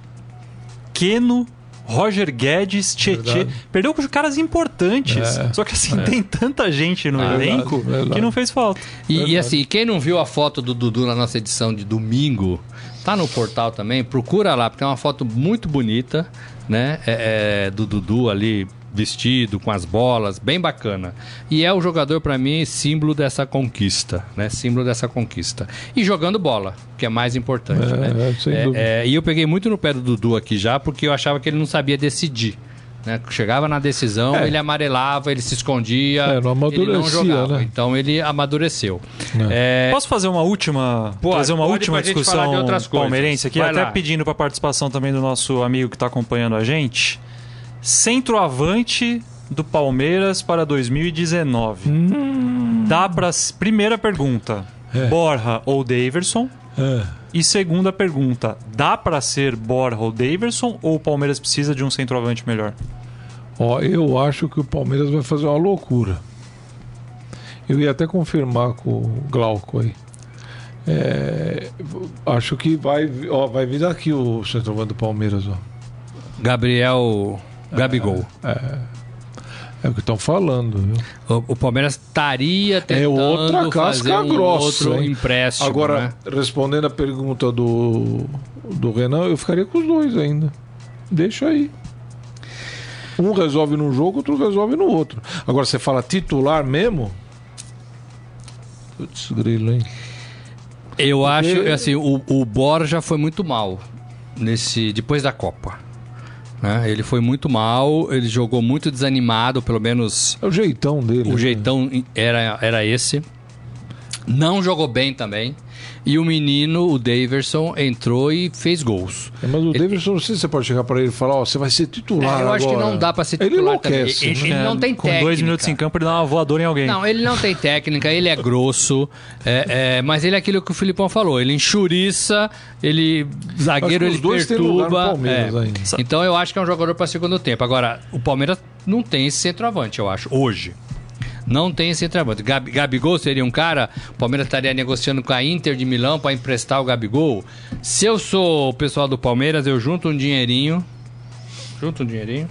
Keno, Roger Guedes, Tietê. Perdeu com caras importantes. É, Só que assim, tem tanta gente no Ah, elenco verdade, verdade. que não fez falta. E, e assim, quem não viu a foto do Dudu na nossa edição de domingo, tá no portal também, procura lá, porque é uma foto muito bonita, né? É, é, do Dudu ali vestido, com as bolas, bem bacana. E é o jogador, pra mim, símbolo dessa conquista, né? Símbolo dessa conquista. E jogando bola, que é mais importante, É, né? é, sem É, dúvida. é, e eu peguei muito no pé do Dudu aqui já, porque eu achava que ele não sabia decidir. Né? Chegava na decisão, É. ele amarelava, ele se escondia, É, não ele não jogava. né? Então ele amadureceu. É, Posso fazer uma última, Pode, trazer uma última discussão palmeirense aqui, Vai até lá. pedindo para participação também do nosso amigo que está acompanhando a gente. Centroavante do Palmeiras para 2019. Dá para primeira pergunta, É. Borja ou Daverson? É. E segunda pergunta, dá para ser Borja ou Daverson ou o Palmeiras precisa de um centroavante melhor? Ó, eu acho que o Palmeiras vai fazer uma loucura. Eu ia até confirmar com o Glauco aí. É, acho que vai, ó, vai vir daqui o centroavante do Palmeiras, ó. Gabriel Gabigol. É o que estão falando, viu? O, o Palmeiras estaria tentando É outra casca fazer um grossa, outro hein? empréstimo. Agora, né? respondendo a pergunta do, do Renan, eu ficaria com os dois ainda. Deixa aí. Um resolve num jogo, outro resolve no outro. Agora, você fala titular mesmo? Putz, grilo, hein? eu acho assim, o, o Borja foi muito mal nesse depois da Copa. Né? Ele foi muito mal, ele jogou muito desanimado, pelo menos É o jeitão dele. o né? jeitão era, era esse. Não jogou bem também. E o menino, o Daverson, entrou e fez gols. É, Mas o Davidson, não sei se você pode chegar para ele e falar, ó, você vai ser titular É, eu acho que agora. não dá pra ser Ele titular também. enlouquece, Ele, né? ele não tem Com técnica. dois minutos em campo, ele dá uma voadora em alguém. Não, ele não tem técnica, ele é grosso, é, é, mas ele é aquilo que o Filipão falou, ele enxuriça, ele zagueiro, Acho que ele perturba. Palmeiras é. ainda. Então eu acho que é um jogador para segundo tempo. Agora, o Palmeiras não tem esse centroavante, eu acho, hoje. Não tem esse centroavante. Gabi, Gabigol seria um cara, o Palmeiras estaria negociando com a Inter de Milão para emprestar o Gabigol. Se eu sou o pessoal do Palmeiras, eu junto um dinheirinho, junto um dinheirinho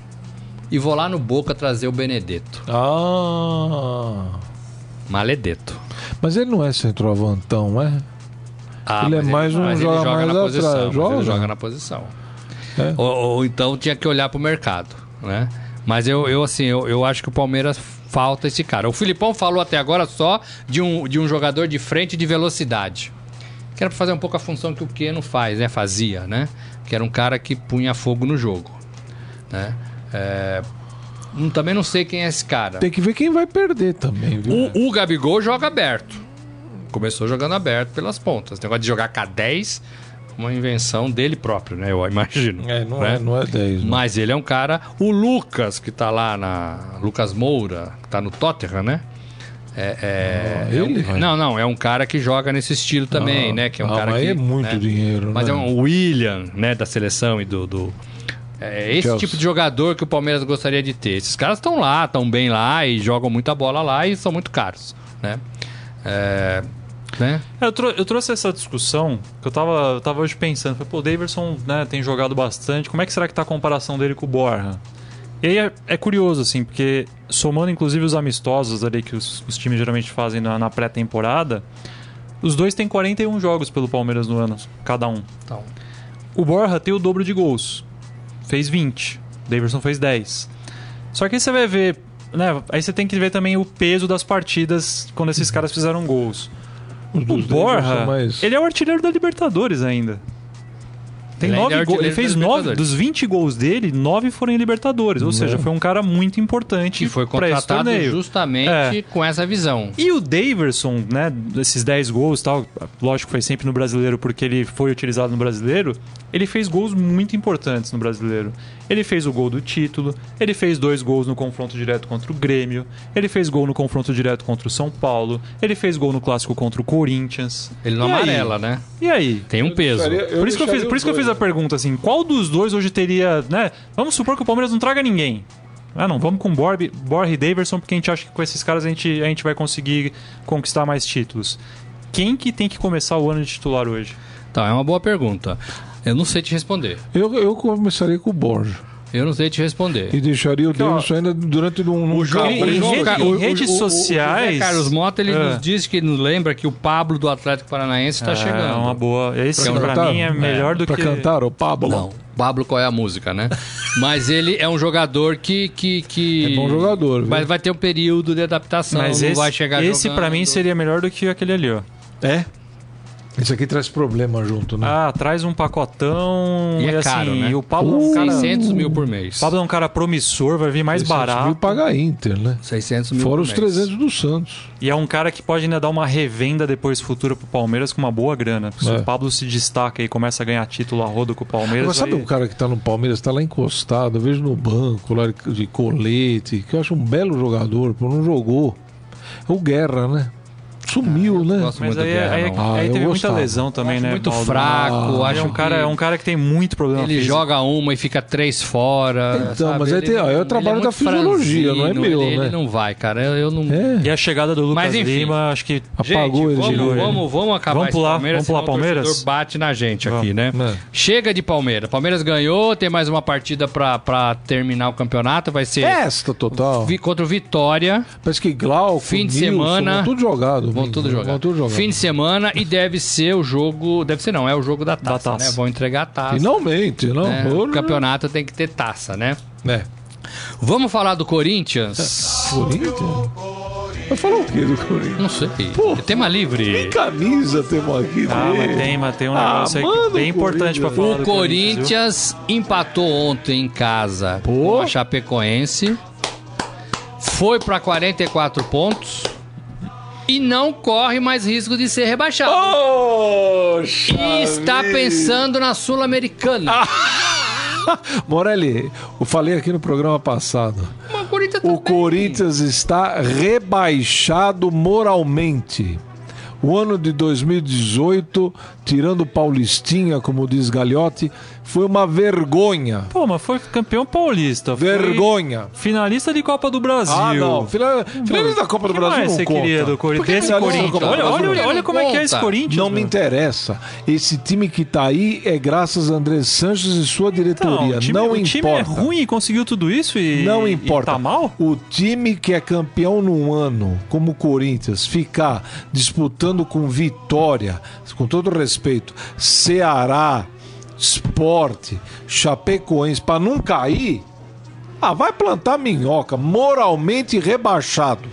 e vou lá no Boca trazer o Benedetto. Ah. Maledeto. Mas ele não é centroavantão, é? Ah, Ele é mais um mas joga ele joga mais na atrás, posição. joga? Ele joga na posição. É. Ou, ou então tinha que olhar pro mercado, né? Mas eu, eu assim, eu, eu acho que o Palmeiras falta esse cara. O Filipão falou até agora só de um, de um jogador de frente de velocidade. Que era pra fazer um pouco a função que o Keno faz, né? Fazia, né? Que era um cara que punha fogo no jogo, né? É, hum, também não sei quem é esse cara. Tem que ver quem vai perder também, viu? O, o Gabigol joga aberto. Começou jogando aberto pelas pontas. O negócio de jogar K10, uma invenção dele próprio, né? Eu imagino. É, não, né? é, não é 10. não. Mas ele é um cara. O Lucas, que tá lá na. Lucas Moura, que tá no Tottenham, né? É, é- Ah, é um- ele? não, não, é um cara que joga nesse estilo também, Ah, né? Que é um ah, cara mas que. é muito né? dinheiro, Mas né? é um William, né, da seleção e do. do- é esse Chelsea. tipo de jogador que o Palmeiras gostaria de ter. Esses caras estão lá, estão bem lá e jogam muita bola lá e são muito caros, né? É, né? É, Eu, trou- eu trouxe essa discussão que eu tava, eu tava hoje pensando. Falei, pô, o Daverson né, tem jogado bastante. Como é que será que tá a comparação dele com o Borja? E aí é, é curioso, assim, porque somando inclusive os amistosos ali que os, os times geralmente fazem na, na pré-temporada, os dois têm 41 jogos pelo Palmeiras no ano, cada um. Então, O Borja tem o dobro de gols. Fez 20. O Daverson fez 10. Só que aí você vai ver. Né, aí você tem que ver também o peso das partidas quando esses caras fizeram gols. Os O Borja, mas- ele é o artilheiro da Libertadores ainda. Tem Ele ainda nove é gols. Ele fez nove. Dos 20 gols dele, nove foram em Libertadores. Ou seja, foi um cara muito importante que foi contratado justamente É. com essa visão. E o Daverson, né, desses 10 gols e tal, lógico que foi sempre no brasileiro porque ele foi utilizado no brasileiro, ele fez gols muito importantes no brasileiro. Ele fez o gol do título, ele fez dois gols no confronto direto contra o Grêmio, ele fez gol no confronto direto contra o São Paulo, ele fez gol no clássico contra o Corinthians. Ele não E aí? amarela, né? E aí? Tem um peso. deixaria- por isso que eu fiz, por isso que eu fiz a pergunta assim, qual dos dois hoje teria, né? Vamos supor que o Palmeiras não traga ninguém. Ah, não, vamos com Borja, Borja e Daverson porque a gente acha que com esses caras a gente, a gente vai conseguir conquistar mais títulos. Quem que tem que começar o ano de titular hoje? Então, é uma boa pergunta. Eu não sei te responder. Eu, eu começaria com o Borja. Eu não sei te responder. E deixaria o Davidson ainda durante um, um jogo- em, rede- em o- redes o- o- sociais. José Carlos Mota, ele É. nos diz que nos lembra que o Pablo do Atlético Paranaense está é chegando. uma boa. Esse Pra pra cantar? mim é melhor do pra que. cantar o Pablo. Não, Pablo qual é a música, né? Mas ele é um jogador que... que, que... É bom jogador, viu? Mas vai ter um período de adaptação, Mas não esse, vai chegar esse jogando. pra mim seria melhor do que aquele ali, ó. É? Isso aqui traz problema junto, né? Ah, traz um pacotão. E é assim, caro, né? E o Pablo é um cara. 600 mil por mês. O Pablo é um cara promissor, vai vir mais 600 barato. mil paga a Inter, né? 600 mil Fora por os mês. 300 do Santos. E é um cara que pode ainda dar uma revenda depois futura pro Palmeiras com uma boa grana. Se É. o Pablo se destaca e começa a ganhar título a rodo com o Palmeiras. Agora, sabe vai- um cara que tá no Palmeiras, tá lá encostado, eu vejo no banco, lá de colete, que eu acho um belo jogador, pô, não jogou. É o Guerra, né? Sumiu, né? Mas aí, do Guerra, aí. Ah, aí teve muita gostava. lesão também, Acho né? muito Paulo? fraco, Ah, acho é um cara, que é um cara que tem muito problema Ele físico. joga uma e fica três fora. Então, sabe? mas aí tem- ó, é o não- trabalho ele da fisiologia, não é meu, ele, né? Ele não vai, cara. Eu, eu não... É. E a chegada do Lucas Mas, enfim. Lima, acho que Apagou gente, ele de vamos, novo. vamos, vamos acabar Vamos pular, Palmeiras, vamos pular Palmeiras? torcedor bate na gente aqui, né? É. Chega de Palmeiras. Palmeiras ganhou, tem mais uma partida pra, pra terminar o campeonato. Vai ser Esta total. vi- contra o Vitória. Parece que Glauco, Fim de Nilson, semana. Tudo jogado. Vão tudo jogar. Vão tudo jogar. Fim de semana e deve ser o jogo. Deve ser não, é o jogo da taça, taça. né? Vão entregar a taça. Finalmente, não? né? O campeonato tem que ter taça, né? É. Vamos falar do Corinthians? Corinthians? Vai falar o quê do Corinthians? Não sei. Pô. Tema livre. Que camisa temos aqui Ah, mas tem, mas tem um Ah, negócio aí manda que bem importante pra Corinthians. falar O do Corinthians. viu? Empatou ontem em casa Pô. com a Chapecoense. Foi para 44 pontos. E não corre mais risco de ser rebaixado. Poxa e está vida. pensando na Sul-Americana. Morelli, eu falei aqui no programa passado. Mas o Corinthians O tá bem. Corinthians está rebaixado moralmente. O ano de 2018, tirando Paulistinha, como diz Gagliotti, foi uma vergonha. Pô, mas foi campeão paulista. Vergonha. Finalista de Copa do Brasil. Ah, não. Final, finalista da Copa do que Brasil mais não você conta. queria do Desse da Corinthians. Olha, olha, olha como é que é esse. Corinthians. Não me meu. interessa. Esse time que tá aí é graças a André Sanches e sua diretoria. Então, o time, não o time é importa. ruim e conseguiu tudo isso e, Não e importa. tá mal? O time que é campeão num ano, como o Corinthians, ficar disputando com Vitória, com todo respeito, Ceará, Sport, Chapecoense, para não cair, ah, vai plantar minhoca, moralmente rebaixado.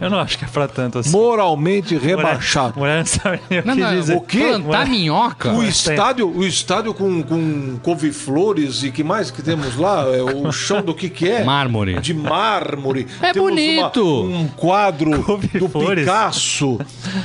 Eu não acho que é pra tanto assim. Moralmente rebaixado. Mulher não sabe nem o que não, dizer. o quê? Plantar minhoca? O estádio, o estádio com, com couve-flores e que mais que temos lá? É o chão do que que é? Mármore. De mármore. É Temos bonito. uma- um quadro do. Picasso.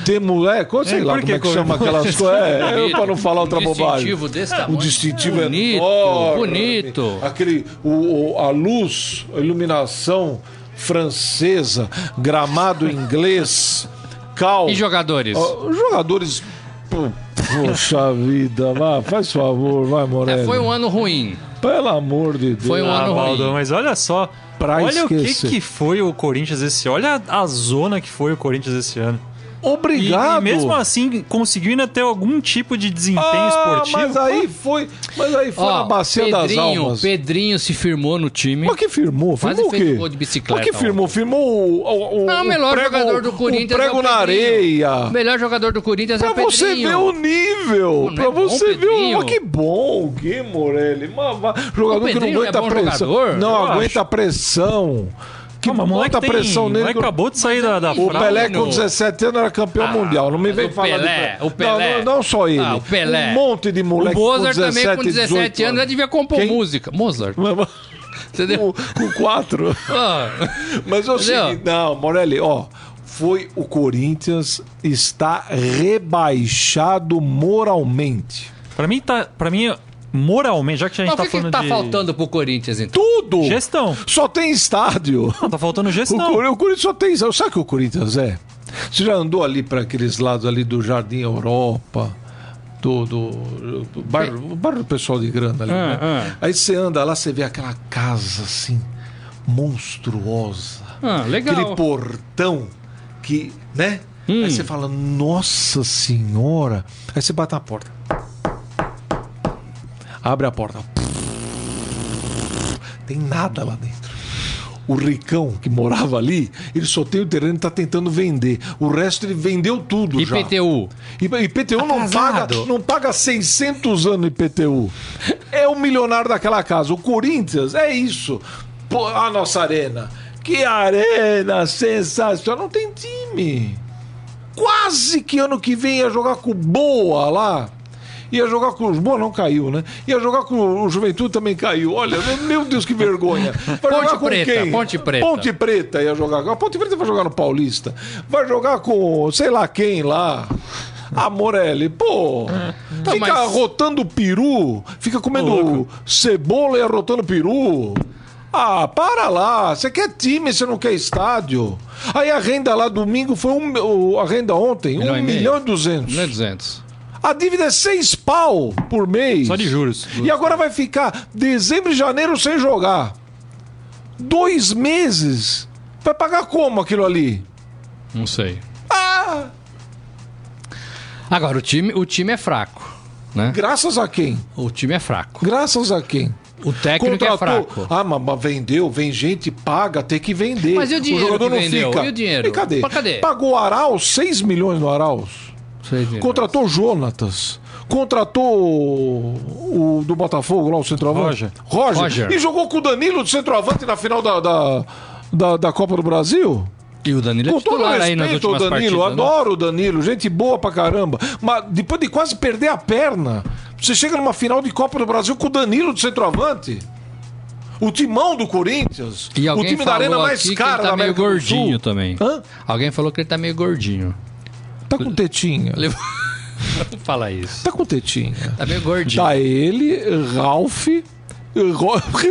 Temos, é, sei É, lá como que é que chama aquelas coisas. É, Bonito. para não falar outra Um bobagem. distintivo desse tamanho. O distintivo Bonito, enorme. bonito. Aquele, o, o- a luz, a iluminação francesa, gramado inglês, cal. E jogadores? Jogadores. Poxa vida, vai, faz favor, vai, Morelli. É, foi um ano ruim. Pelo amor de Deus. Foi um Ah, ano Valdo, ruim. mas olha só. Pra olha o que, esquecer. que foi o Corinthians esse ano. Olha a zona que foi o Corinthians esse ano. E, Obrigado. e mesmo assim, conseguiu ainda ter algum tipo de desempenho ah, esportivo. Mas aí foi. Mas aí foi na Ó, bacia das Pedrinho, almas. Pedrinho se firmou no time. Mas que firmou? Quase Firmou o quê? um gol de bicicleta Mas que firmou? Firmou o, o, o, Não, o melhor prego, jogador do Corinthians o prego é o na areia. O melhor jogador do Corinthians é Pra o você Pedrinho. ver o nível. Não pra é bom, você ver o. Mas que bom, que Morelli. Mas, mas, jogador que não é aguenta bom pressão. jogador? Não Eu aguenta pressão. Que moleque bota tem- pressão o nele. moleque acabou de sair da, da O fralda. Pelé com 17 anos era campeão mundial. Não me vem falar Pelé, de... o Pelé. Não, não, não só ele. Ah, o Pelé. Um monte de moleque o Mozart com 17, também com 17 18 anos já devia compor Quem? música. Mozart. Com, Entendeu? com quatro. Ah, Mas é Entendeu? seguinte, não, Morelli, ó, foi o Corinthians está rebaixado moralmente. Pra mim, tá, pra mim, moralmente, já que a gente mas o tá que, que falando tá de faltando pro Corinthians, então? Tudo! gestão. Só tem estádio. Não, tá faltando O, gestão. Cor- o Corinthians só tem. Sabe o que o Corinthians é? Você já andou ali para aqueles lados ali do Jardim Europa, do, do, do bairro, o bairro do pessoal de grana ali, Ah, né? ah. Aí você anda lá, você vê aquela casa assim, monstruosa. Ah, legal. Aquele portão que, né? Hum. Aí você fala, nossa senhora. Aí você bate na porta. Abre a porta. Tem nada lá dentro. O ricão que morava ali, ele só tem o terreno e tá tentando vender. O resto ele vendeu tudo já. IPTU. IPTU não paga, não paga 600 anos IPTU. É o milionário daquela casa. O Corinthians é isso. Pô, a nossa arena. Que arena sensacional. Não tem time. Quase que ano que vem ia jogar com Boa lá. Ia jogar com os Boa, não caiu, né? Ia jogar com o Juventude, também caiu. Olha, meu Deus, que vergonha. Vai Ponte jogar com Preta, quem? Ponte Preta. Ponte Preta ia jogar. A Ponte Preta vai jogar no Paulista. Vai jogar com sei lá quem lá. A Morelli, pô, Tá, fica mas- rotando peru, fica comendo cebola e arrotando peru. Ah, para lá, você quer time, você não quer estádio. Aí a renda lá domingo foi um, a renda ontem, Milhão um e meio. milhão e duzentos. Não é 200. A dívida é seis pau por mês. Só de juros. E agora vai ficar dezembro e janeiro sem jogar. Dois meses. Vai pagar como aquilo ali? Não sei. Ah! Agora, o time, o time é fraco. Né? Graças a quem? O time é fraco. Graças a quem? O técnico é fraco. Ah, mas, vendeu, vem gente, paga, tem que vender. Mas e o dinheiro jogador que não vendeu? fica. E o dinheiro? E cadê? Cadê? Pagou o Arauz, 6 milhões no Arauz. Contratou Jonatas. Contratou o, o do Botafogo lá, o centroavante. Roger. Roger. Roger. E jogou com o Danilo de centroavante na final da, da, da, da Copa do Brasil. E o Danilo é Com todo respeito ao Danilo, partidas. né? adoro o Danilo, gente boa pra caramba. Mas depois de quase perder a perna, você chega numa final de Copa do Brasil com o Danilo de centroavante. O timão do Corinthians. O time da arena mais aqui que ele da tá meio América do gordinho também. Hã? Alguém falou que ele tá meio gordinho. Tá com tetinha. Levou- Fala isso. Tá com tetinha. Tá meio gordinho. Tá ele, Ralph,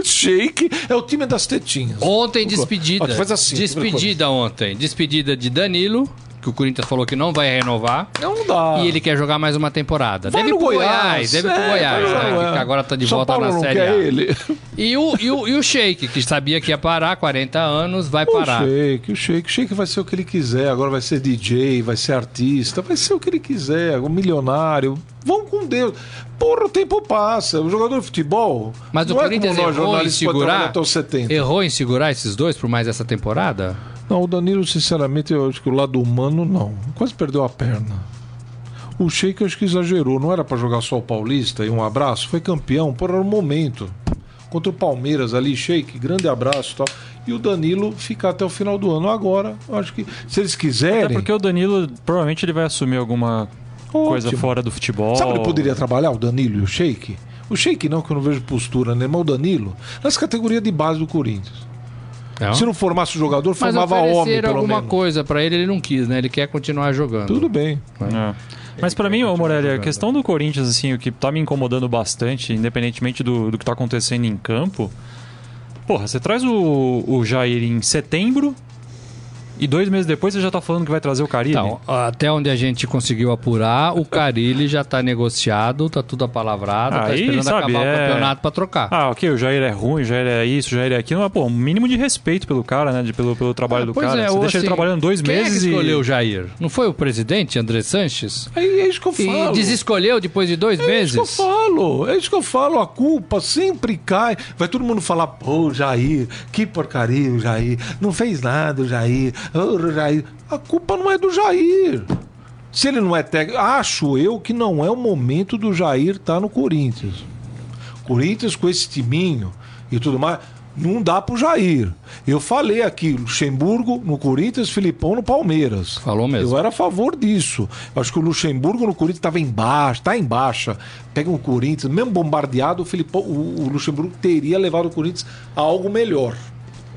Shake, é o time das tetinhas. Ontem Ó, despedida. faz assim, despedida ontem. Despedida de Danilo, que o Corinthians falou que não vai renovar. Não dá. E ele quer jogar mais uma temporada. Vai deve pro Goiás, deve ir pro É, Goiás, vai né, que Goiás. agora tá de São volta Paulo na Série A. ele. E o, e, o, e o Sheik, que sabia que ia parar, 40 anos, vai parar. O Shake, o Shake, o Shake vai ser o que ele quiser. Agora vai ser DJ, vai ser artista, vai ser o que ele quiser, um milionário. Vão com Deus. Porra, o tempo passa. O jogador de futebol. Mas o não Corinthians é como nós, errou em segurar. até os 70. Errou em segurar esses dois por mais essa temporada? Não, o Danilo, sinceramente, eu acho que o lado humano, não. Quase perdeu a perna. O Sheik, acho que exagerou. Não era pra jogar só o Paulista e um abraço. Foi campeão, por um momento. Contra o Palmeiras ali, Sheik, grande abraço e tal. E o Danilo fica até o final do ano. Agora, eu acho que se eles quiserem. Até porque o Danilo, provavelmente ele vai assumir alguma coisa ótimo. fora do futebol. Sabe onde poderia trabalhar o Danilo e o Sheik? O Sheik não, que eu não vejo postura, né? Mas o Danilo, nas categorias de base do Corinthians. Não. Se não formasse o jogador, Mas formava homem, pelo alguma menos. coisa pra ele, ele não quis, né? Ele quer continuar jogando. Tudo bem. É. Mas pra mim, ô Morelli, a questão do Corinthians, assim, o que tá me incomodando bastante, independentemente do, do que tá acontecendo em campo, porra, você traz o, o Jair em setembro e dois meses depois você já tá falando que vai trazer o Carilli? Então, até onde a gente conseguiu apurar, o Carilli já tá negociado, tá tudo apalavrado, tá Aí, esperando sabe, acabar é- o campeonato pra trocar. Ah, ok, o Jair é ruim, o Jair é isso, o Jair é aquilo, mas, pô, um mínimo de respeito pelo cara, né? de- pelo, pelo trabalho do Pois cara. é, você deixa ele assim, trabalhando dois quem meses é que escolheu o e. Jair? Não foi o presidente, André Sanches? Aí é isso que eu E falo. desescolheu depois de dois É isso que eu meses? falo, é isso que eu falo, a culpa sempre cai. Vai todo mundo falar, pô, Jair, que porcaria o Jair, não fez nada o Jair, Jair. A culpa não é do Jair. Se ele não é técnico, acho eu que não é o momento do Jair estar no Corinthians. Corinthians com esse timinho e tudo mais, não dá pro Jair. Eu falei aqui, Luxemburgo no Corinthians, Filipão no Palmeiras. Falou mesmo. Eu era a favor disso. Eu acho que o Luxemburgo no Corinthians estava embaixo, tá embaixo. Pega o Corinthians, mesmo bombardeado, o, Filipão, o, o Luxemburgo teria levado o Corinthians a algo melhor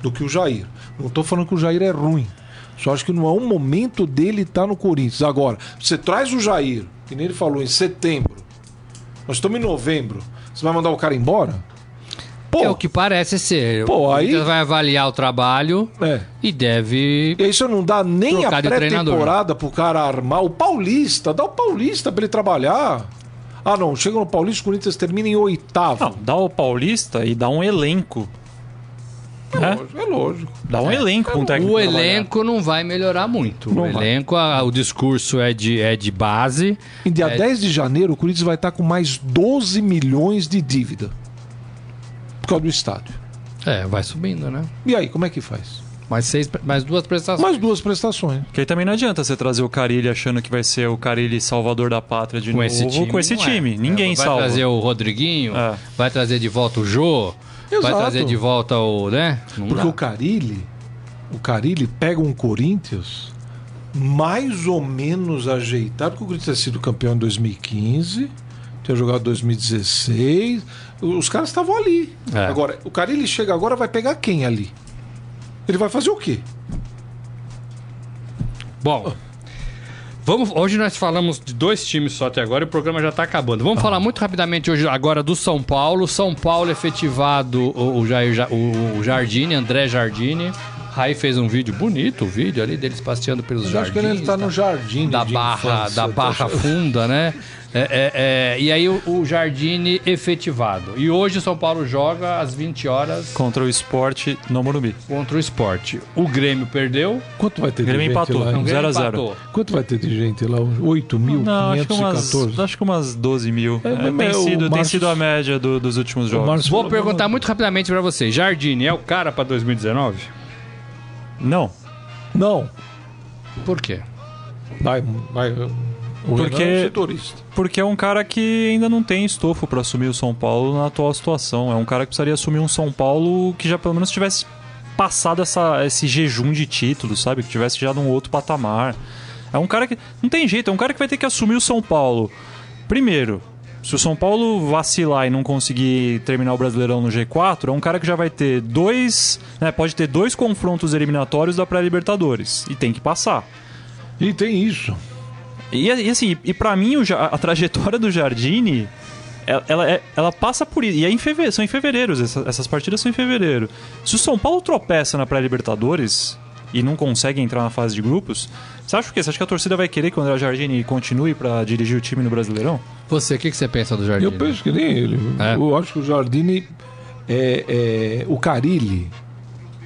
do que o Jair. Não estou falando que o Jair é ruim. Só acho que não é um momento dele estar no Corinthians. Agora, você traz o Jair, que nem ele falou, em setembro. Nós estamos em novembro. Você vai mandar o cara embora? Pô, É o que parece ser. Pô, o aí- vai avaliar o trabalho é. e deve. E isso não dá nem a pré-temporada pro cara armar. O Paulista, dá o Paulista pra ele trabalhar. Ah, não, chega no Paulista, o Corinthians termina em oitavo. Não, dá o Paulista e dá um elenco. É, né? lógico, é lógico. Dá um elenco pra um técnico. O trabalhar. elenco não vai melhorar muito. Não o vai. elenco, a- o discurso é de, é de base. Em dia É. 10 de janeiro, o Corinthians vai estar com mais 12 milhões de dívida. Por causa do estádio. É, vai subindo, né? E aí, como é que faz? Mais, seis, mais duas prestações. Mais duas prestações. Porque aí também não adianta você trazer o Carilli achando que vai ser o Carilli salvador da pátria de com novo esse time. com esse é. time. Ninguém É, vai salva. trazer o Rodriguinho, É. vai trazer de volta o Jô, vai Exato. trazer de volta o. né? Não Porque dá. o Carilli, o Carilli pega um Corinthians mais ou menos ajeitado, porque o Corinthians tinha sido campeão em 2015, tinha jogado em 2016, os caras estavam ali. É. Agora, o Carilli chega agora, vai pegar quem ali? Ele vai fazer o quê? Bom. Vamos, hoje nós falamos de dois times só até agora e o programa já está acabando. Vamos falar muito rapidamente hoje agora do São Paulo. São Paulo efetivado o, o, Jair, Ja- o, o Jardine, André Jardine. Raí fez um vídeo bonito, o vídeo ali deles passeando pelos Eu acho que jardins. ele está no jardim da barra, infância, da tá barra funda, né? É, é, é, e aí o, o Jardine efetivado. E hoje o São Paulo joga às 20 horas Contra o esporte no Morumbi. contra o esporte. O Grêmio perdeu. Quanto vai ter O Grêmio de gente empatou. lá? Não, hein? O Grêmio 0 a 0. empatou. Quanto vai ter de gente lá? 8.514? Não, acho que, umas, acho que umas 12 mil. É, É, tem, o sido, tem sido a média do- dos últimos jogos. Vou perguntar muito rapidamente pra você. Jardine é o cara pra 2019? Não. Não. Por quê? Vai, vai. O Porque- Renan é um setorista. Porque é um cara que ainda não tem estofo pra assumir o São Paulo na atual situação. É um cara que precisaria assumir um São Paulo que já pelo menos tivesse passado essa, esse jejum de títulos, sabe? Que tivesse já num outro patamar. É um cara que. Não tem jeito, é um cara que vai ter que assumir o São Paulo. Primeiro, se o São Paulo vacilar e não conseguir terminar o Brasileirão no G4, é um cara que já vai ter dois. Né, pode ter dois confrontos eliminatórios da pré-Libertadores. E tem que passar. E tem isso. E, e assim, e para mim a, trajetória do Jardine, ela, ela, é, ela, passa por isso. E é em fevereiro, são em fevereiro, essas, essas partidas são em fevereiro. Se o São Paulo tropeça na pré-Libertadores e não consegue entrar na fase de grupos, você acha o quê? Você acha que a torcida vai querer que o André Jardine continue para dirigir o time no Brasileirão? Você, o que, que você pensa do Jardine? Eu penso que nem ele. É? Eu acho que o Jardine é, é, o Carilli,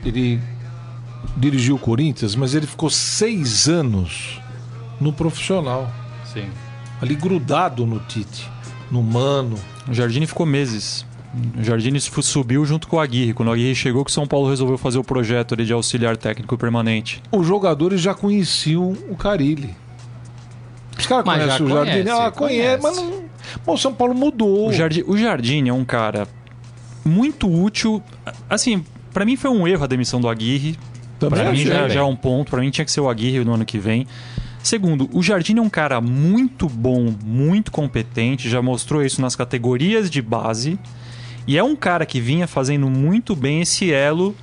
ele dirigiu o Corinthians, mas ele ficou seis anos no profissional. Sim. Ali grudado no Tite, no Mano. O Jardine ficou meses. O Jardine subiu junto com o Aguirre. Quando o Aguirre chegou, que o São Paulo resolveu fazer o projeto ali de auxiliar técnico permanente. Os jogadores já conheciam o Carilli. Os caras conhecem o Jardine. Conhece, ah, conhece, mas não... Bom, o São Paulo mudou. O Jardine, o Jardine é um cara muito útil. Assim, para mim foi um erro a demissão do Aguirre. Para mim já, já é um ponto. Para mim tinha que ser o Aguirre no ano que vem. Segundo, o Jardim é um cara muito bom, muito competente, já mostrou isso nas categorias de base. E é um cara que vinha fazendo muito bem esse elo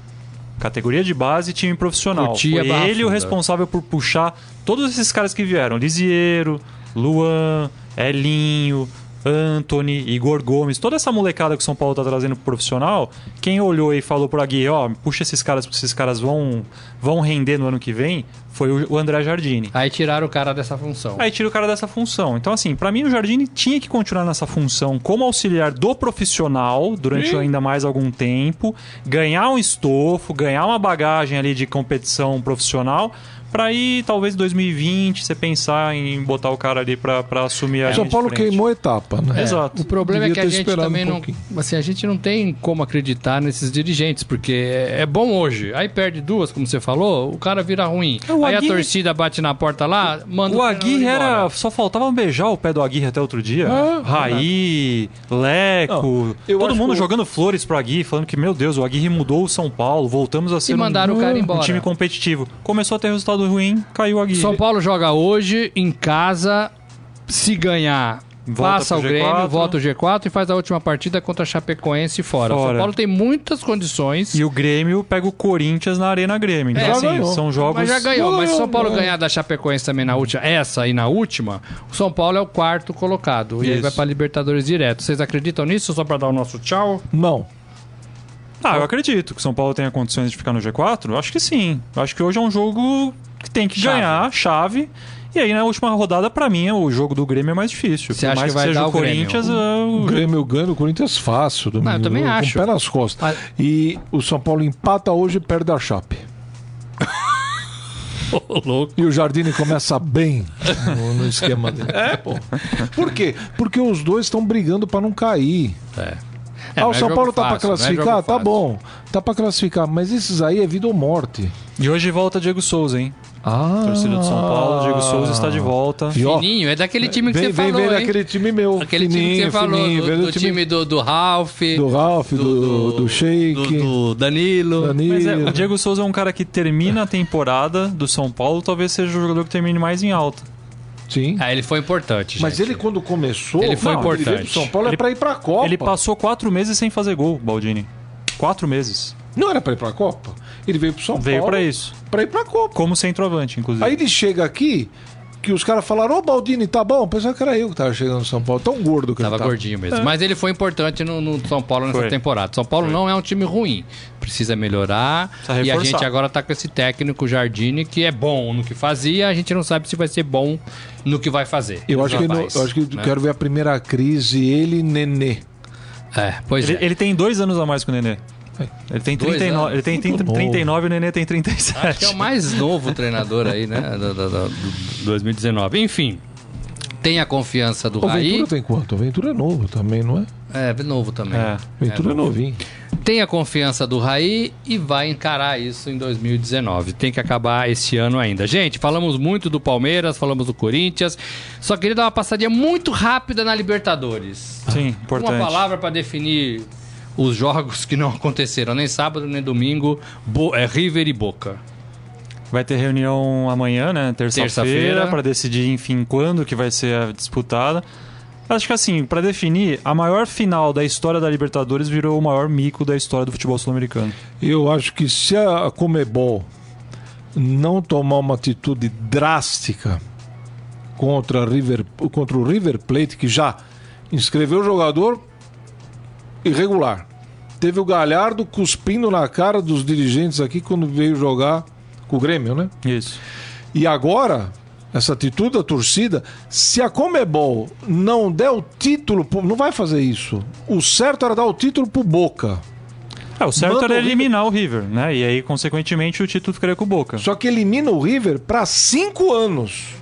categoria de base e time profissional. Curtia Foi ele o responsável por puxar todos esses caras que vieram: Lisieiro, Luan, Elinho, Anthony, Igor Gomes, toda essa molecada que o São Paulo tá trazendo pro profissional, quem olhou e falou pro Aguirre, ó, oh, puxa esses caras, porque esses caras vão, vão render no ano que vem, foi o André Jardine. Aí tiraram o cara dessa função. Aí tira o cara dessa função. Então, assim, para mim o Jardine tinha que continuar nessa função como auxiliar do profissional durante ainda mais algum tempo, ganhar um estofo, ganhar uma bagagem ali de competição profissional para ir talvez 2020 você pensar em botar o cara ali para assumir a São Paulo queimou etapa, né? É, Exato. O problema Devia é que a gente também um não, assim, a gente não tem como acreditar nesses dirigentes, porque é, é, bom hoje. Aí perde duas, como você falou, o cara vira ruim. O Aí Aguirre... a torcida bate na porta lá, manda o Aguirre era só faltava beijar o pé do Aguirre até outro dia. Ah, Raí, Leco, não, todo mundo que... jogando flores pro Aguirre, falando que meu Deus, o Aguirre mudou o São Paulo, voltamos a ser e mandaram um, o cara embora. um time competitivo. Começou a ter resultado ruim, caiu a guia. São Paulo joga hoje em casa. Se ganhar, Volta passa o Grêmio, volta o G4 e faz a última partida contra a Chapecoense fora. fora. O São Paulo tem muitas condições. E o Grêmio pega o Corinthians na Arena Grêmio. Então, é, assim, são jogos. Mas já ganhou. Mas se o São Paulo ganhar da Chapecoense também na última, essa e na última, o São Paulo é o quarto colocado. Isso. E aí vai para Libertadores direto. Vocês acreditam nisso? Só para dar o nosso tchau? Não. Ah, eu acredito que o São Paulo tenha condições de ficar no G4. Eu acho que sim. Acho que hoje é um jogo que tem que chave. ganhar, chave. E aí, na última rodada, para mim, o jogo do Grêmio é mais difícil. Você acha mais que vai que dar o Corinthians, Grêmio? É o Grêmio ganha o Corinthians fácil. Domingo, Não, eu também acho. Com o pé nas costas. E o São Paulo empata hoje e perde a Chape. louco. E o Jardine começa bem no, no esquema dele. É, pô. Por quê? Porque os dois estão brigando para não cair. É. É, ah, o São Paulo tá para é classificar? É tá bom. Tá para classificar, mas esses aí é vida ou morte. E hoje volta Diego Souza, hein? Ah, torcida do São Paulo, Diego Souza está de volta. Fininho, é daquele time que vem, você vem, falou, Vem daquele time meu. Aquele fininho, time que você falou, fininho, do, do, time, time do, do Ralph. Do Ralph, do, do, do Sheik. Do, Danilo. Danilo. Mas é, o Diego Souza é um cara que termina a temporada do São Paulo, talvez seja o jogador que termine mais em alta. Sim. Ah, ele foi importante. Mas gente. ele, quando começou, ele foi não, importante. Ele São Paulo é ele, é pra ir pra Copa. Ele passou quatro meses sem fazer gol, Baldini. Quatro meses. Não era pra ir pra Copa? Ele veio pro São veio Paulo. Veio pra isso. Pra ir pra Copa. Como centroavante, inclusive. Aí ele chega aqui, que os caras falaram, ô Baldini, tá bom? Pensava que era eu que tava chegando no São Paulo. Tão gordo que tava. Ele tava gordinho mesmo. É. Mas ele foi importante no, no São Paulo nessa foi. temporada. São Paulo foi. não é um time ruim. Precisa melhorar. Precisa e a gente agora tá com esse técnico Jardine que é bom no que fazia. A gente não sabe se vai ser bom no que vai fazer. Eu acho que, no, eu acho que né? quero ver a primeira crise, ele e Nenê. É, pois ele, é. ele tem dois anos a mais que o Nenê. Ele tem 39, ele tem 30, 39 e o Nenê tem 37. Acho que é o mais novo treinador aí, né? Do, do, do, 2019. Enfim, tem a confiança do o Raí. Ventura tem quanto? O Ventura é novo também, não é? É, novo também. É. Ventura é, é novinho. Tem a confiança do Raí e vai encarar isso em 2019. Tem que acabar esse ano ainda. Gente, falamos muito do Palmeiras, falamos do Corinthians. Só queria dar uma passadinha muito rápida na Libertadores. Sim, importante. Uma palavra para definir os jogos que não aconteceram nem sábado nem domingo, Bo é River e Boca. Vai ter reunião amanhã, né? Terça-feira, para decidir, enfim, quando que vai ser disputada. Acho que assim, para definir, a maior final da história da Libertadores virou o maior mico da história do futebol sul-americano. Eu acho que se a Comebol não tomar uma atitude drástica contra, River, contra o River Plate, que já inscreveu o jogador irregular. Teve o Galhardo cuspindo na cara dos dirigentes aqui quando veio jogar com o Grêmio, né? Isso. E agora, essa atitude da torcida, se a Comebol não der o título, não vai fazer isso. O certo era dar o título pro Boca. É, o certo Manda era o River- eliminar o River, né? E aí, consequentemente, o título ficaria com o Boca. Só que elimina o River para cinco anos.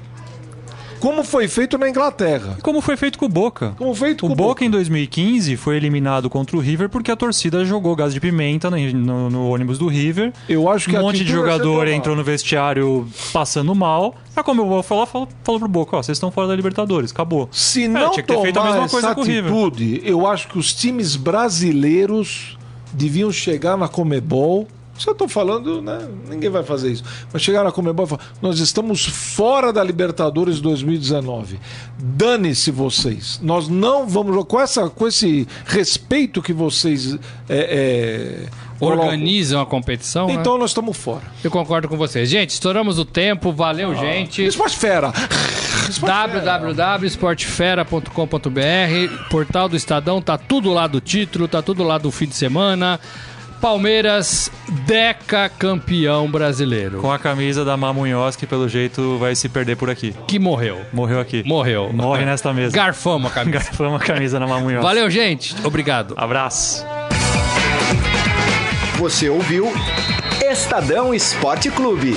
Como foi feito na Inglaterra. Como foi feito com o Boca? Como feito O com Boca em 2015 foi eliminado contra o River porque a torcida jogou gás de pimenta no, no- no ônibus do River. Eu acho que um monte de jogador entrou no vestiário passando mal. A Comebol falou, falou, falou pro Boca, ó, vocês estão fora da Libertadores, acabou. Se É, não tinha que ter feito a mesma coisa com o River. atitude, eu acho que os times brasileiros deviam chegar na Comebol. Se eu tô falando, né? Ninguém vai fazer isso. Mas chegar na Comebol e falar: nós estamos fora da Libertadores 2019. Dane-se vocês. Nós não vamos com, essa, com esse respeito que vocês é, é. Organizam a competição. né? Então nós estamos fora. Eu concordo com vocês. Gente, estouramos o tempo. Valeu, gente. Esporte Fera. www.esportefera.com.br Portal do Estadão, tá tudo lá do título, tá tudo lá do fim de semana. Palmeiras, Deca campeão brasileiro. Com a camisa da Mamunhoz, que pelo jeito vai se perder por aqui. Que morreu. Morreu aqui. Morreu. Morre nesta mesa. Garfamos a camisa. Garfamos a camisa na Mamunhoz. Valeu, gente. Obrigado. Abraço. Você ouviu Estadão Esporte Clube.